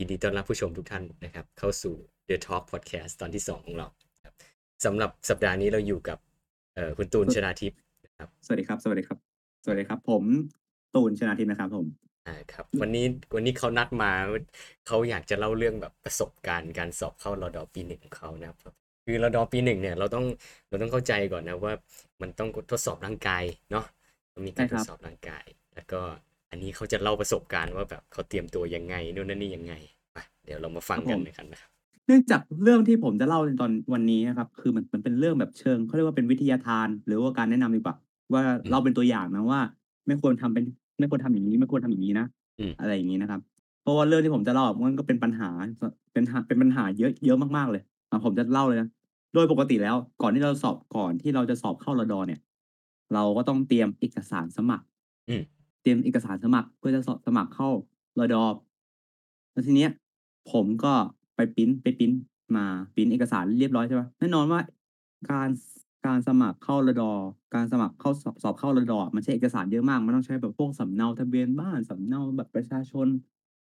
ยินดีต้อนรับผู้ชมทุกท่านนะครับ เข้าสู่ The Talk Podcast ตอนที่ 2 ของเราครับสำหรับสัปดาห์นี้เราอยู่กับเอ่อคุณตูนชนาทิพย์นะครับสวัสดีครับ สวัสดีครับ สวัสดีครับ ผมตูนชนาทิพย์นะครับผมอ่าครับ วันนี้วันนี้เขานัดมาเขาอยากจะเล่าเรื่องแบบประสบการณ์การสอบเข้ารอดอปีหนึ่งของเขานะครับ คือรอดอปีหนึ่งเนี่ยเราต้องเราต้องเข้าใจก่อนนะว่ามันต้องทดสอบร่างกายเนาะต้องมีการใช่ทครัดบสอบร่างกาย แล้วก็ อันนี้เขาจะเล่าประสบการณ์ว่าแบบเขาเตรียมตัวยังไงนู่นนั่นนี่ยังไงไปเดี๋ยวเรามาฟังกันนะครับนะครับเนื่องจากเรื่องที่ผมจะเล่าในตอนวันนี้นะครับคือมันมันเป็นเรื่องแบบเชิงเขาเรียกว่าเป็นวิทยาทาน หรือว่าการแนะนำดีกว่าว่าอืมเราเป็นตัวอย่างนะว่า ไม่ควรทำเป็นไม่ควรทำอย่างนี้ ไม่ควรทำอย่างนี้นะอืมอะไรอย่างนี้นะครับ เพราะว่าเรื่องที่ผมจะเล่ามันก็เป็นปัญหาเป็นหาเป็นปัญหาเยอะเยอะมากๆเลยอะผมจะเล่าเลยนะโดยปกติแล้วก่อนที่เราสอบก่อนที่เราจะสอบเข้ารอดอเนี่ย เราก็ต้องเตรียมเอกสารสมัครอืมเต รียมเอกสารสมัครเพื่อจะสอบสมัครเข้ารอดอแล้วทีเนี้ย ผมก็ไปปริ้นไปปริ้นมาปริ้นเอกสารเรียบร้อยใช่ปะแน่นอนว่า การการสมัครเข้ารอดอ การสมัครเข้าสอบสอบเข้ารอดอ มันใช้เอกสารเยอะมาก มันต้องใช้แบบพวกสำเนาทะเบียนบ้านสำเนาบัตรประชาชน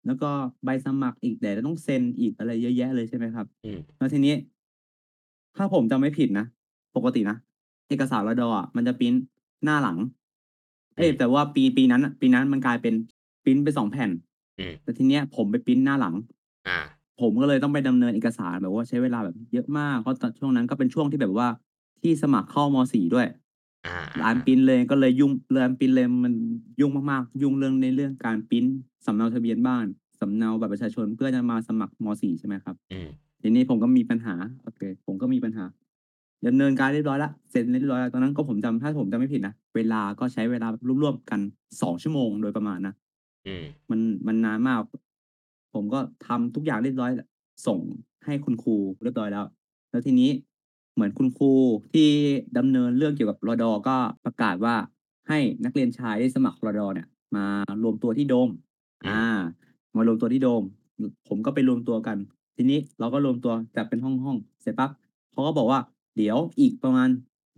แล้วก็ใบสมัครอีกแต่ต้องเซ็นอีกอะไรเยอะแยะเลยใช่ไหมครับอืมแล้วทีนี้ ถ้าผมจำไม่ผิดนะ ปกตินะ เอกสารรดอะมันจะปริ้นหน้าหลัง เอ้ยแต่ว่าปีปีนั้นอะปีนั้นมันกลายเป็นปริ้นไปสองแผ่นอืม แต่ทีเนี้ยผมไปปริ้นหน้าหลัง อ่า ผมก็เลยต้องไปดำเนินเอกสารแบบว่าใช้เวลาแบบเยอะมากเพราะตอนช่วงนั้นก็เป็นช่วงที่แบบว่าที่สมัครเข้ามสี่ด้วย อ่าร้านปริ้นเลยก็เลยยุ่งร้านปริ้นเลยมันยุ่งมากๆ ยุ่งเรื่องในเรื่องการปริ้นสำเนาทะเบียนบ้านสำเนาบัตรประชาชนเพื่อจะมาสมัครมสี่ใช่ไหมครับ อืม ทีนี้ผมก็มีปัญหาโอเค ผมก็มีปัญหา ดำเนินการเรียบร้อยละเสร็จเรียบร้อยแล้วตอนนั้นก็ผมจำถ้าผมจำไม่ผิดนะเวลาก็ใช้เวลารวมๆกันสองชั่วโมงโดยประมาณนะอืมมันมันนานมาก ผมก็ทำทุกอย่างเรียบร้อยแล้วส่งให้คุณครูเรียบร้อยแล้ว แล้วทีนี้เหมือนคุณครูที่ดำเนินเรื่องเกี่ยวกับรอดอก็ประกาศว่าให้นักเรียนชายที่สมัครรอดอเนี่ย มารวมตัวที่โดม อ่า มารวมตัวที่โดม ผมก็ไปรวมตัวกัน ทีนี้เราก็รวมตัวจัดเป็นห้องห้องๆเสร็จปั๊บเขาก็บอกว่า เดี๋ยวอีกประมาณ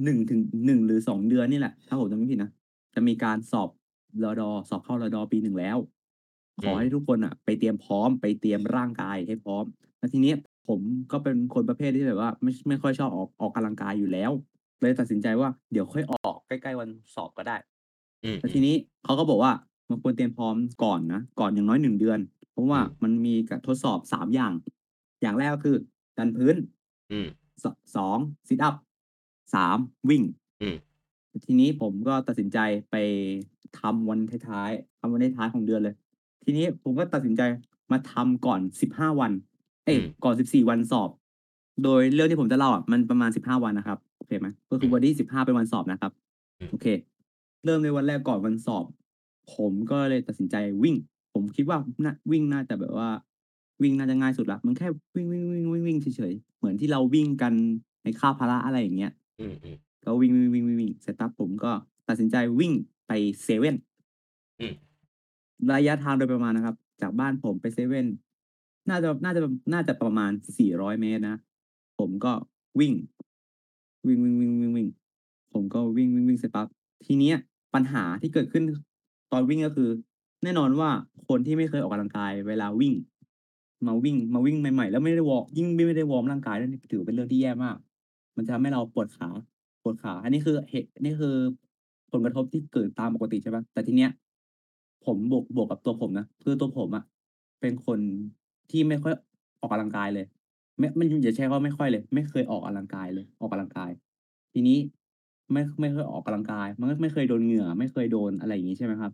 หนึ่งถึงหนึ่งหรือสองเดือนนี่แหละถ้าผมจำไม่ผิดนะจะมีการสอบรอดอสอบเข้ารอดอปีหนึ่งแล้ว ขอให้ทุกคนอะ ไปเตรียมพร้อมไปเตรียมร่างกายให้พร้อมแล้วทีนี้ผมก็เป็นคนประเภทที่แบบว่า ไม่ไม่ค่อยชอบออกออกกำลังกายอยู่แล้ว เลยตัดสินใจว่าเดี๋ยวค่อยออกใกล้ๆวันสอบก็ได้อืมแล้วทีนี้เขาก็บอกว่ามันควรเตรียมพร้อมก่อนนะก่อนอย่างน้อยหนึ่งเดือน เพราะว่าอืมมันมีการทดสอบสามอย่าง อย่างแรกก็คือดันพื้นอืม สสองซิทอัพสามวิ่งอืมทีนี้ผมก็ตัดสินใจไปทำวันท้ายๆทำวันท้ายๆของเดือนเลย ทีนี้ผมก็ตัดสินใจมาทำก่อนสิบห้าวัน เอ้ยอืมก่อนสิบสี่วันสอบ โดยเรื่องที่ผมจะเล่าอะมันประมาณสิบห้าวันนะครับโอเคไหมก็คือวันที่สิบห้าเป็นวันสอบนะครับอืมโอเค เริ่มในวันแรกก่อนวันสอบ ผมก็เลยตัดสินใจวิ่ง ผมคิดว่าน่าวิ่งน่าจะแบบว่า วิ่งน่าจะง่ายสุดละมันแค่วิ่งวิ่งวิ่งวิ่งวิ่งเฉยๆเหมือนที่เราวิ่งกันในค่าบพละอะไรอย่างเงี้ยอืมอืมก็วิ่งวิ่งวิ่งวิ่งวิ่งเสร็จปั๊บผมก็ตัดสินใจวิ่งไปเซเว่นอืมระยะทางโดยประมาณนะครับ จากบ้านผมไปเซเว่นน่าจะน่าจะน่าจะประมาณสี่ร้อยเมตรนะ ผมก็วิ่ง วิ่งวิ่งวิ่งวิ่งวิ่งผมก็วิ่งวิ่งวิ่งเสร็จปั๊บทีเนี้ย ปัญหาที่เกิดขึ้น ตอนวิ่งก็คือ แน่นอนว่าคนที่ไม่เคยออกกำลังกายเวลาวิ่ง มาวิ่งมาวิ่งใหม่ๆ แล้วไม่ได้วอร์มยิ่งไม่ได้วอร์มร่างกายด้วนี่ถือเป็นเรื่องที่แย่มาก มันจะทำให้เราปวดขาปวดขา อันนี้คือเหตุนี่คือผลกระทบที่เกิดตามปกติใช่ปะแต่ทีเนี้ย ผมบวกบวกกับตัวผมนะคือตัวผมอะเป็นคนที่ไม่ค่อยออกกำลังกายเลย ไม่มันอย่าใช้ว่าไม่ค่อยเลย ไม่เคยออกกำลังกายเลย ออกกำลังกาย ทีนี้ไม่ไม่เคยออกกำลังกาย มันก็ไม่เคยโดนเหงื่อ ไม่เคยโดนอะไรอย่างนี้ใช่ไหมครับ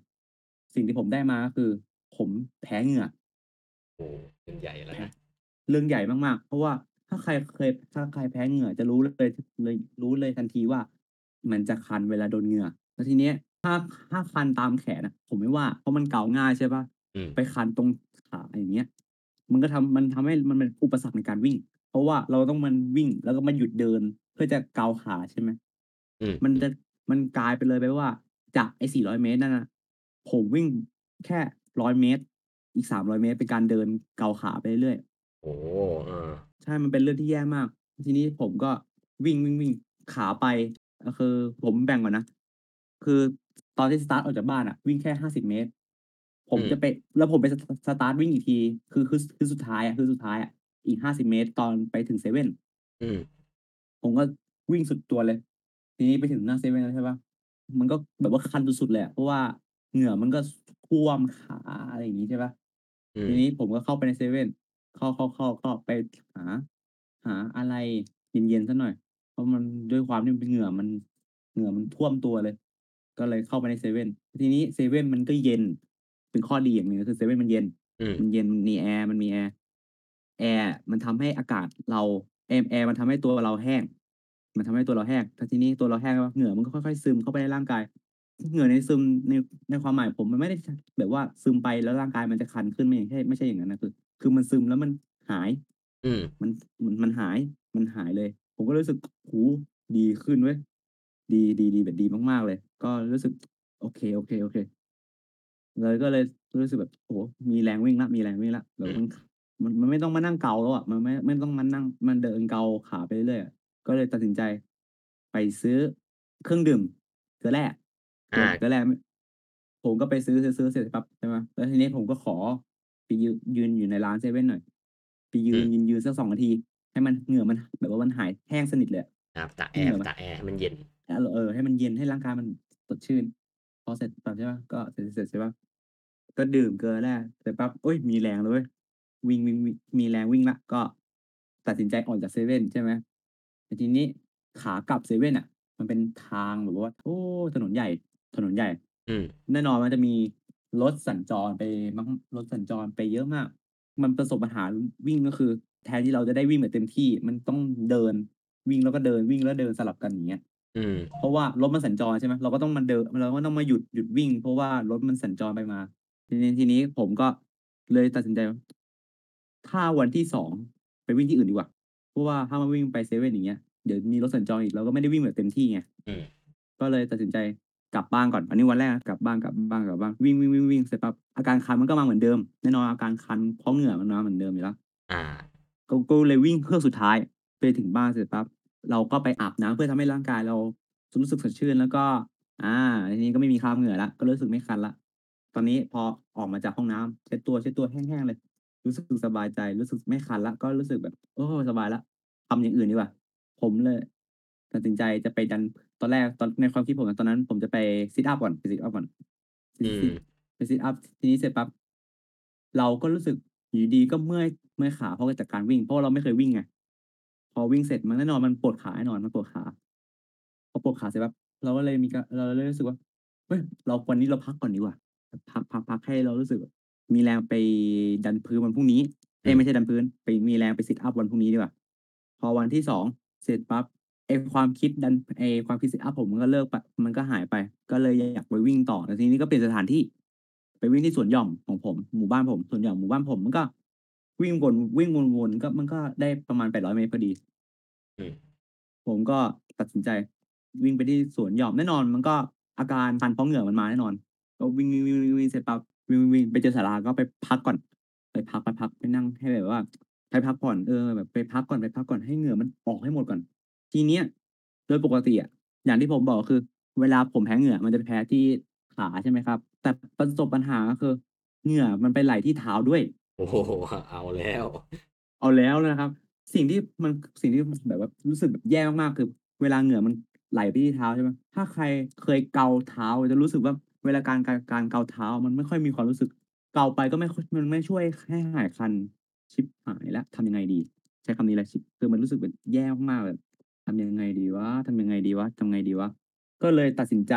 สิ่งที่ผมได้มาก็คือ ผมแพ้เหงื่อ โอ้เป็นใหญ่แล้วนะเรื่องใหญ่มากๆ เพราะว่าถ้าใครเคยถ้าใครแพ้เหงื่อจะรู้เลยเลยรู้เลยทันทีว่า มันจะคันเวลาโดนเหงื่อแล้วทีเนี้ย ถ้าถ้าคันตามแขนอะผมไม่ว่า เพราะมันเกาง่ายใช่ปะอืมไปคันตรงขาอย่างเงี้ย มันก็ทำมันทำให้มันเป็นอุปสรรคในการวิ่ง เพราะว่าเราต้องมันวิ่งแล้วก็มันหยุดเดิน เพื่อจะเกาขาใช่ไหมอืมมันจะมันกลายไปเลยไปว่า จากไอ้สี่ร้อยเมตรนั่นนะผมวิ่งแค่ร้อยเมตร อีกสามร้อยเมตรเป็นการเดินเกาขาไปเรื่อยโอ้เออใช่มันเป็นเรื่องที่แย่มาก ทีนี้ผมก็วิ่งวิ่งวิ่งขาไปก็คือ ผมแบ่งก่อนนะ คือตอนที่สตาร์ทออกจากบ้านอะวิ่งแค่ห้าสิบเมตร ผมอืมจะไปแล้วผมไปสสตาร์ตวิ่งอีกที คือคือคือสุดท้ายอะคือสุดท้ายอะอีก50เมตรตอนไปถึงเซเว่นอืมผมก็วิ่งสุดตัวเลย ทีนี้ไปถึงหน้าเซเว่นแล้วใช่เปล่ามันก็แบบว่าคันสุดๆเลยอะเพราะว่าเหงื่อมันก็สท่วมขาอะไรอย่างงี้ใช่เปล่าอื ทีนี้มผมก็เข้าไปในเซเว่นเข้าๆๆๆไปหา หาอะไรเย็นๆสักหน่อย เพราะมันด้วยความที่มันเป็นเหงื่อมันเหงื่อมันท่วมตัวเลย ก็เลยเข้าไปในเซเว่นทีนี้เซเว่นมันก็เย็น เป็นข้อดีอย่างหนึ่งก็คือเซเว่นมันเย็นอืมมันเย็นมีแอร์มันมีแอร์แอร์อะมันทำให้อากาศเราแอร์แอร์มันทำให้ตัวเราแห้ง มันทำให้ตัวเราแห้งแล้วทีนี้ตัวเราแห้งใช่เปล่าเหงื่อมันก็ค่อยๆซึมเข้าไปในร่างกาย เหงื่อในซึมในในความหมายผมมันไม่ได้ชแบบว่าซึมไปแล้วร่างกายมันจะคันขึ้นไม่ใช่ไม่ใช่อย่างนั้นนะคือ คือมันซึมแล้วมันหาย อืมมันมันมันหายมันหายเลย ผมก็รู้สึกโอ้โฮดีขึ้นเว้ยดีดีๆแบบดีมากๆเลย ก็รู้สึก โอเคๆๆเลยก็เลยรู้สึกแบบโอ้โฮมีแรงวิ่งแล้วมีแรงวิ่งแล้วแบอืมบมันขมันมันไม่ต้องมานั่งเกาแล้วอะมันไม่ไม่ต้องมานั่งมาเดินเกาขาไปเรื่อยๆอะก็เลยตัดสินใจ ไปซื้อเครื่องดื่มเกลือแร่ อเกลือาเกลือแร่มผมก็ไปซื้อซื้อๆเสร็จปั๊บใช่ไหมแล้วทีนี้ผมก็ขอไปยืนยืนอยู่ในร้านเซเว่นหน่อยไปยืนอืมยืนๆสัก2นาที ให้มันเหงื่อมันแบบว่ามันหายแห้งสนิทเลยอะครับตากใหแอ้เหงร์ือมันตากแอร์ให้มันเย็นเออเออให้มันเย็นให้ร่างกายมันสดชื่น พอเสร็จปั๊บใช่เปล่าก็เสร็จเสร็จใช่เปล่าก็ดื่มเกลือแร่เสร็จปั๊บอุ๊ยมีแรงแล้วเว้ยวิ่งๆๆมีแรงวิ่งแล้วก็ ตัดสินใจออกจากเซเว่นใช่ไหมแต่ทีนี้ขากลับเซเว่นอะมันเป็นทางแบบว่า โอ้ถนนใหญ่ ถนนใหญ่ อืม แน่นอนมันจะมีรถสัญจรไปมักรถสัญจรไปเยอะมาก มันประสบปัญหาวิ่งก็คือ แทนที่เราจะได้วิ่งแบบเต็มที่ มันต้องเดินวิ่งแล้วก็เดินวิ่งแล้วเดินสลับกันอย่างเงี้ย อืม เพราะว่ารถมันสัญจรใช่ไหมเราก็ต้องมาเดินเราก็ต้องมาหยุดหยุดวิ่ง เพราะว่ารถมันสัญจรไปมา ทีนี้ทีนี้ผมก็เลยตัดสินใจว่าถ้าวันที่2ไปวิ่งที่อื่นดีกว่า เพราะว่าถ้ามาวิ่งไปเซเว่นอย่างเงี้ย เดี๋ยวมีรถสัญจรอีกเราก็ไม่ได้วิ่งแบบเต็มที่ไง อืม ก็เลยตัดสินใจ กลับบ้านก่อนอันนี้วันแรกนะกลับบ้านกลับบ้านกลับบ้านวิ่งๆๆๆเสร็จปั๊บอาการคันมันก็มาเหมือนเดิมแน่นอนอาการคันเพราะเหงื่อมันมาเหมือนเดิมอยู่แล้วอาก็ก็เลยวิ่งเฮือกสุดท้ายไปถึงบ้านเสร็จปั๊บเราก็ไปอาบน้ำเพื่อทำให้ร่างกายเรารู้สึกสดชื่นแล้วก็อาทีนี้ก็ไม่มีคราบเหงื่อแล้วก็รู้สึกไม่คันแล้วตอนนี้พอออกมาจากห้องน้ำเช็ดตัวเช็ดตัวแห้งๆเลย รู้สึกสบายใจรู้สึกไม่คันแล้วก็รู้สึกแบบโอ้สบายแล้วทำอย่างอื่นดีกว่าผมเลยตัดสินใจจะไปดัน ตอนแรกตอนในความคิดผมอะตอนนั้น ผมจะไปซิตอัปก่อนไปซิตอัปก่อนซิอืซิมไปซิตอัปทีนี้เสร็จปั๊บเราก็รู้สึกอยู่ดีๆก็เมื่อยเมื่อยขาเพราะว่าจากการวิ่ง เพราะว่าเราไม่เคยวิ่งไงพอวิ่งเสร็จมันแน่นอนมันปวดขาแน่นอนมันปวดขาพอปวดขาเสร็จปั๊บเราก็เลยมีการเราเลยรู้สึกว่าเฮ้ยเราวันนี้เราพักก่อนดีกว่าพักพักๆให้เรารู้สึกแบบมีแรงไปดันพื้นวันพรุ่งนี้เอ๊ยอืมไม่ใช่ดันพื้น ไปมีแรงไปซิตอัปวันพรุ่งนี้ดีกว่า พอวันที่2เสร็จปั๊บ ไอ้ความคิดดันไอ้ความคิดซิตอัปผมมันก็เลิกไปมันก็หายไป ก็เลยอยากไปวิ่งต่อแล้วทีนี้ก็เปลี่ยนสถานที่ ไปวิ่งที่สวนหย่อมของผมหมู่บ้านผมสวนหย่อมหมู่บ้านผมมันก็ วิ่งวนวิ่งวนๆก็มันก็ได้ประมาณ800เมตรพอดีอืมผมก็ตัดสินใจ วิ่งไปที่สวนหย่อมแน่นอน มันก็อาการคันเพราะเหงื่อมันมาแน่นอน ก็วิ่งๆๆๆเสร็จปั๊บวิ่งๆๆไปเจอศาลาก็ไปพักก่อน ไปพักไปพักไปนั่งให้แบบว่าไปพักผ่อนเออแบบไปพักก่อนไปพักก่อนให้เหงื่อมันออกให้หมดก่อน ทีเนี้ยโดยปกติอะอย่างที่ผมบอกคือ เวลาผมแพ้เหงื่อมันจะไปแพ้ที่ขาใช่ไหมครับ แต่ประสบปัญหาก็คือ เหงื่อมันไปไหลที่เท้าด้วย โอ้โฮเอาแล้ว เอาแล้วนะครับ สิ่งที่มันสิ่งที่มันแบบว่ารู้สึกแบบแย่มากๆคือ เวลาเหงื่อมันไหลไปที่เท้าใช่ไหมถ้าใครเคยเกาเท้าจะรู้สึกว่าเวลาการการการเกาเท้ามันไม่ค่อยมีความรู้สึก เกาไปก็ไม่ค่อยมันไม่ช่วยให้หายคันชิบหายแล้วทำยังไงดี ใช้คำนี้เลยชิบคือมันรู้สึกแบบแย่มากๆแบบ ทำยังไงดีวะทำยังไงดีวะทำไงดีวะ ก็เลยตัดสินใจ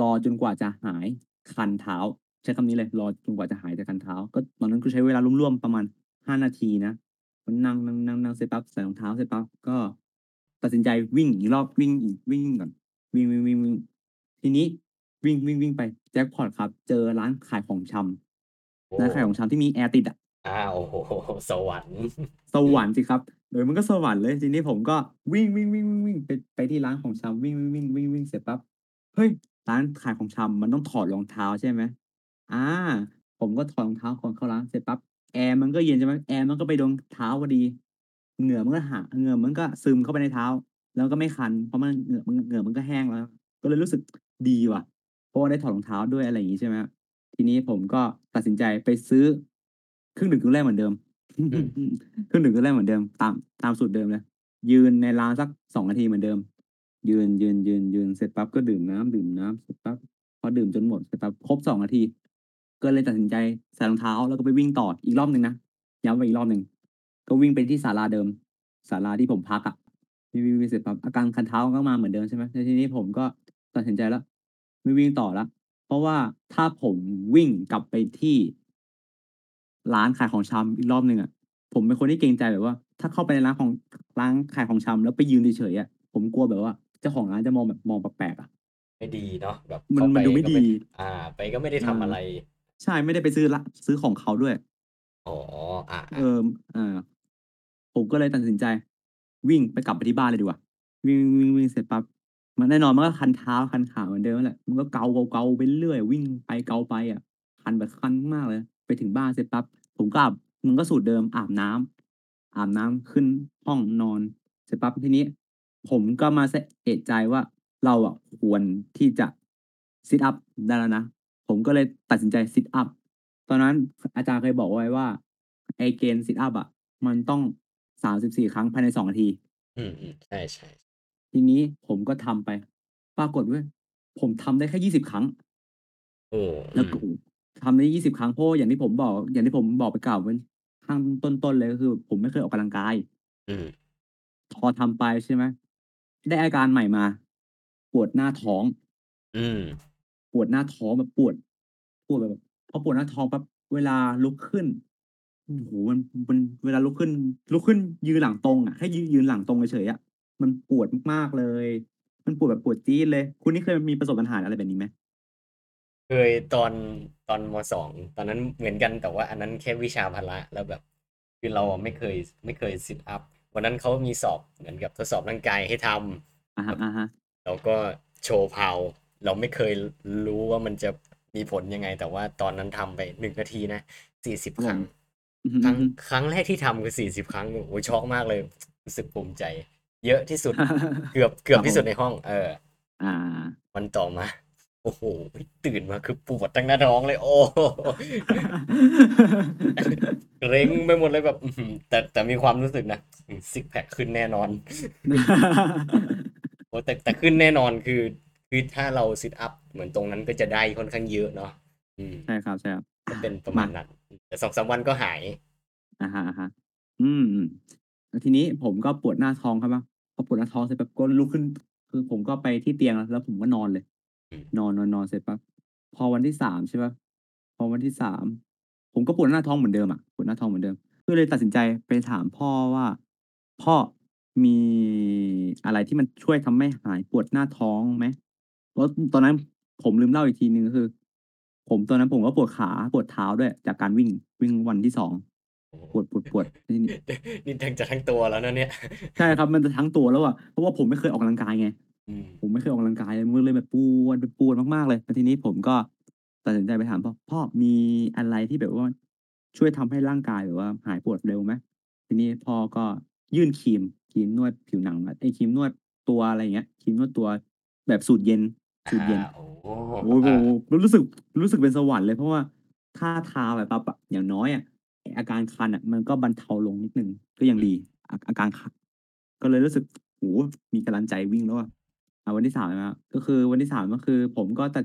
รอจนกว่าจะหายคันเท้า ใช้คำนี้เลยรอจนกว่าจะหายจากคันเท้า ก็ตอนนั้นคือใช้เวลาร่วมๆประมาณ5นาทีนะก็นั่งๆๆๆเสร็จปั๊บใส่รองเท้าเสร็จปั๊บก็ ตัดสินใจวิ่งอีกรอบวิ่งอีกวิ่งก่อนวิ่งๆๆๆทีนี้วิ่งๆๆไปแจ็กพอตครับ เจอร้านขายของชโอ้ำร้านขายของชำที่มีแอร์ติดอะอาโอ้โฮสวรรค์สวรรค์สิครับ เออมันก็สวรรค์เลยทีนี้ผมก็วิ่งๆๆๆๆไปไปที่ร้านของชำวิ่งๆๆวิ่งๆเสร็จปั๊บเฮ้ยร้านขายของชำมันต้องถอดรองเท้าใช่ไหมอ่า ผมก็ถอดรองเท้าก่อนเข้าร้านเสร็จปั๊บแอร์มันก็เย็นใช่ไหมแอร์มันก็ไปโดนเท้าพอดี เหงื่อมันก็หาเหงื่อมันก็ซึมเข้าไปในเท้า แล้วก็ไม่คัน เพราะมันเหงื่อมันเหงื่อมันก็แห้งแล้ว ก็เลยรู้สึกดีว่ะเพราะได้ถอดรองเท้าด้วยอะไรอย่างงี้ใช่ไหมทีนี้ผมก็ตัดสินใจไปซื้อเครื่องดื่มมื้อแรกเหมือนเดิม ครื่องดื่มมื้อแรกเหมือนเดิม ตามตามสูตรเดิมเลย ยืนในร้านสัก2นาทีเหมือนเดิม ยืนยืนยืนยืนเสร็จปั๊บก็ดื่มน้ำดื่มน้ำเสร็จปั๊บพอดื่มจนหมดเสร็จปั๊บครบ2นาที ก็เลยตัดสินใจใส่รองเท้าแล้วก็ไปวิ่งต่ออีกรอบหนึ่งนะย้ำไปอีกรอบหนึ่งก็วิ่งไปที่ศาลาเดิมศาลาที่ผมพักอะวิ่งวิ่งวิ่งเสร็จปั๊บอาการคันเท้าก็มาเหมือนเดิมใช่ไหมแล้วทีนี้ผมก็ตัดสินใจแล้ว ไม่วิ่งต่อแล้วเพราะว่าถ้าผมวิ่งกลับไปที่ ร้านขายของชำอีกรอบหนึ่งอะผมเป็นคนที่เกรงใจแบบว่า ถ้าเข้าไปในร้านของร้านขายของชำแล้วไปยืนเฉยๆอะผมกลัวแบบว่าเจ้าของร้านจะมองแบบมองแปลกๆอะไม่ดีเนาะแบบมันเข้ามันไปดูไม่ก็ดีไม่อ่า ไปก็ไม่ได้ทำอาอะไร ใช่ไม่ได้ไปซื้อละซื้อของเขาด้วยอ๋ออาเอๆออ่าผมก็เลยตัดสินใจ วิ่งไปกลับไปที่บ้านเลยดีกว่าวิ่งวิ่งวิ่งเสร็จปั๊บมันแน่นอนมันก็คันเท้าคันขาเหมือนเดิมนั่นแหละมันก็เกาเกาเกาไปเรื่อย วิ่งไปเกาไปอะคันแบบคันมากเลย ไปถึงบ้านเสร็จปั๊บผมก็อาบมันก็สูตรเดิมอาบน้ำอาบน้ำขึ้นห้องนอน เสร็จปั๊บทีนี้ ผมก็มาสเอะใจว่าเราอะควรที่จะ sit up ได้แล้วนะ ผมก็เลยตัดสินใจ sit up ตอนนั้นอาจารย์เคยบอกไว้ว่า ไอ้เกณฑ์ sit up อะมันต้อง34ครั้งภายใน2นาที อืมๆใช่ๆทีนี้ผมก็ทำไป ปรากฏว่าผมทำได้แค่20ครั้ง โอ้อืแล้วมก็ ทำได้20ครั้งเพราะว่าอย่างที่ผมบอก อย่างที่ผมบอกไปกล่าวไว้ข้างต้นๆเลยก็คือ ผมไม่เคยออกกำลังกาย อืมพอทำไปใช่ไหมได้อาการใหม่มา ปวดหน้าท้อง อืมปวดหน้าท้องแบบปวด ปวดแบบพอปวดหน้าท้องปั๊บเวลาลุกขึ้นโอ้โฮมันมันเวลาลุกขึ้น ลุกขึ้นยืนหลังตรงอะแค่ยืนยืนหลังตรงเฉยๆอะมันปวดมากๆเลย มันปวดแบบปวดจี๊ดเลย คุณนี่เคยมีประสบปัญหาอะไรแบบนี้ไหม?เคยตอน ตอนม.2ตอนนั้นเหมือนกันแต่ว่าอันนั้นแค่วิชาพละแล้วแบบ คือเราอะไม่เคยไม่เคย sit up วันนั้นเขามีสอบเหมือนกับทดสอบร่างกายให้ทอะำฮแบบะๆเราก็โชว์ POW เราไม่เคยรู้ว่ามันจะมีผลยังไง แต่ว่าตอนนั้นทำไป1นาทีนะ40ครับคผรั้มงอือฮึครั้งๆครั้งแรกที่ทำคือ40ครั้งโอ้โฮช็อกมากเลยรู้สึกภูมิใจ เยอะที่สุดเกือบเกืคอรับบที่สุดผมในห้อง เอออาวันต่อมาโอ้โฮตื่นมาคือปวดทั้งหน้าท้องเลย โอ้โฮเกร็งไปหมดเลยแบบอื้อฮือแต่แต่มีความรู้สึกนะอืมซิกซ์แพ็กขึ้นแน่นอนโอ้แต่แต่ขึ้นแน่นอนคือคือถ้าเรา sit up เหมือนตรงนั้นก็จะได้ค่อนข้างเยอะเนาะอืมใช่ครับก็ๆเป็นประมมาาณนั้นแต่2-3วันก็หายอะฮะๆอืมๆแล้วทีนี้ผมก็ปวดหน้าท้องใช่เปล่าพอปวดหน้าท้องเสร็จปั๊บก็ลุกขึ้น คือผมก็ไปที่เตียงแล้วผมก็นอนเลย อืมนอนๆๆเสร็จปั๊บพอวันที่3ใช่เปล่าพอวันที่3ผมก็ปวดหน้าท้องเหมือนเดิมอะปวดหน้าท้องเหมือนเดิมก็เลยตัดสินใจไปถามพ่อว่า"พ่อมีอะไรที่มันช่วยทำให้หายปวดหน้าท้องไหม?"เพราะตอนนั้นผมลืมเล่าอีกทีหนึ่งก็คือ ผมตอนนั้นผมก็ปวดขาปวดเท้าด้วย จากการวิ่งวิ่งวันที่2โอ้โฮปวดๆๆแล้วทีนี้นี่ทั้งจะทั้งตัวแล้วนะเนี่ยใช่ครับมันจะทั้งตัวแล้วอะเพราะว่าผมไม่เคยออกกำลังกายไงอืม ผมไม่เคยออกกำลังกายเลยมันเลยแบบปวดแบบปวดมาก ๆ เลยแล้วทีนี้ผมก็ตัดสินใจไปถามพ่อ"พ่อมีอะไรที่แบบว่า ช่วยทำให้ร่างกายแบบว่าหายปวดเร็วไหม?"ทีนี้พ่อก็ยื่นครีม ครีมนวดผิวหนังไอ้ครีมนวดตัว อะไรอย่างเงี้ย ครีมนวดตัวแบบสูตรเย็นอาสูตรเย็น โอ้โฮ โอ้โฮ อารู้สึก รู้สึกเป็นสวรรค์เลย เพราะว่าถ้าทาไปปั๊บอะ อย่างน้อยอะ ไอ้อาการคันอะมันก็บรรเทาลงนิดหนึ่ง ก็ยังอืมดี อา อาการคันก็เลยรู้สึก โอ้โฮ มีกำลังใจวิ่งแล้วอะ อ่าวันที่3ใช่ไหมครับก็คือวันที่3ก็คือ ผมก็ตัด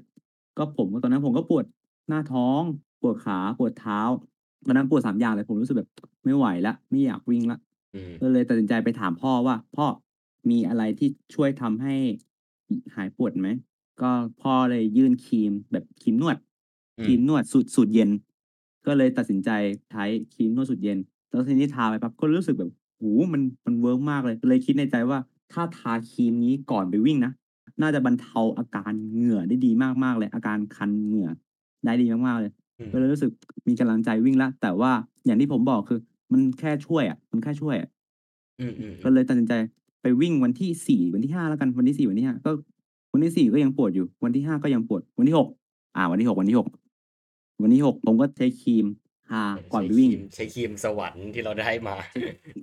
ก็ผมตอนนั้นผมก็ปวดหน้าท้อง ปวดขาปวดเท้าตอนนั้นปวด3อย่างเลยผมรู้สึกแบบไม่ไหวแล้วไม่อยากวิ่งแล้วอืมก็เลยตัดสินใจไปถามพ่อว่า"พ่อมีอะไรที่ช่วยทำให้หายปวดไหม?"ก็พ่อเลยยื่นครีมแบบครีมนวดอือ ครีมนวดสูตรสูตรเย็น ก็เลยตัดสินใจใช้ครีมนวดสูตรเย็น แล้วทีนี้ทาไปปั๊บก็รู้สึกแบบโอ้โฮมันมัน work มากเลยเลยคิดในใจว่า ถ้าทาครีมนี้ก่อนไปวิ่งนะ น่าจะบรรเทาอาการเหงื่อได้ดีมากๆเลย อาการคันเหงื่อได้ดีมากๆเลยอืมก็เลยรู้สึกมีกำลังใจวิ่งแล้วแต่ว่าอย่างที่ผมบอกคือ มันแค่ช่วยอะมันแค่ช่วยอะอืมก็ๆๆเลยตัดสินใจไปวิ่งวันที่4วันที่5แล้วกันวันที่4วันที่5ก็ วันที่4ก็ยังปวดอยู่ วันที่5ก็ยังปวด วันที่6อ่า วันที่6วันที่6วันที่6ผมก็ใช้ครีมทาเออก่อนใช้ไปควิ่รีงมใช้ครีมสวรรค์ที่เราได้มา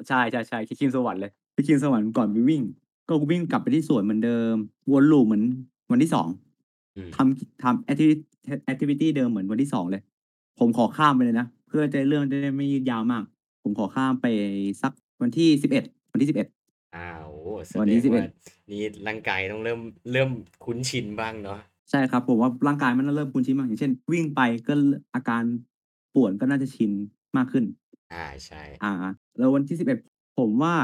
ใช่ๆๆใช้ครีมสวรรค์เลย ใช้ครีมสวรรค์ก่อนไปวิ่ง ก็วิ่งกลับไปที่สวนเหมือนเดิม วน loop เหมือนวันที่2อืมทำกิทำ activi activity เดิมเหมือนวันที่สองเลย ผมขอข้ามไปเลยนะ เพื่อจะเรื่องจะได้ไม่ยืดยาวมาก ผมขอข้ามไปสักวันที่สิบเอ็ดวันที่สิบเอ็ดอ้าวโอ้แสดงว่าวันที่11นี่ร่างกายต้องเริ่มเริ่มคุ้นชินบ้างเนาะใช่ครับผมว่าร่างกายมันเริ่มคุ้นชินมากอย่างเช่น วิ่งไปก็อาการปวดก็น่าจะชินมากขึ้น อ่าใช่ อ่า แล้ววันที่สิบเอ็ดผมว่า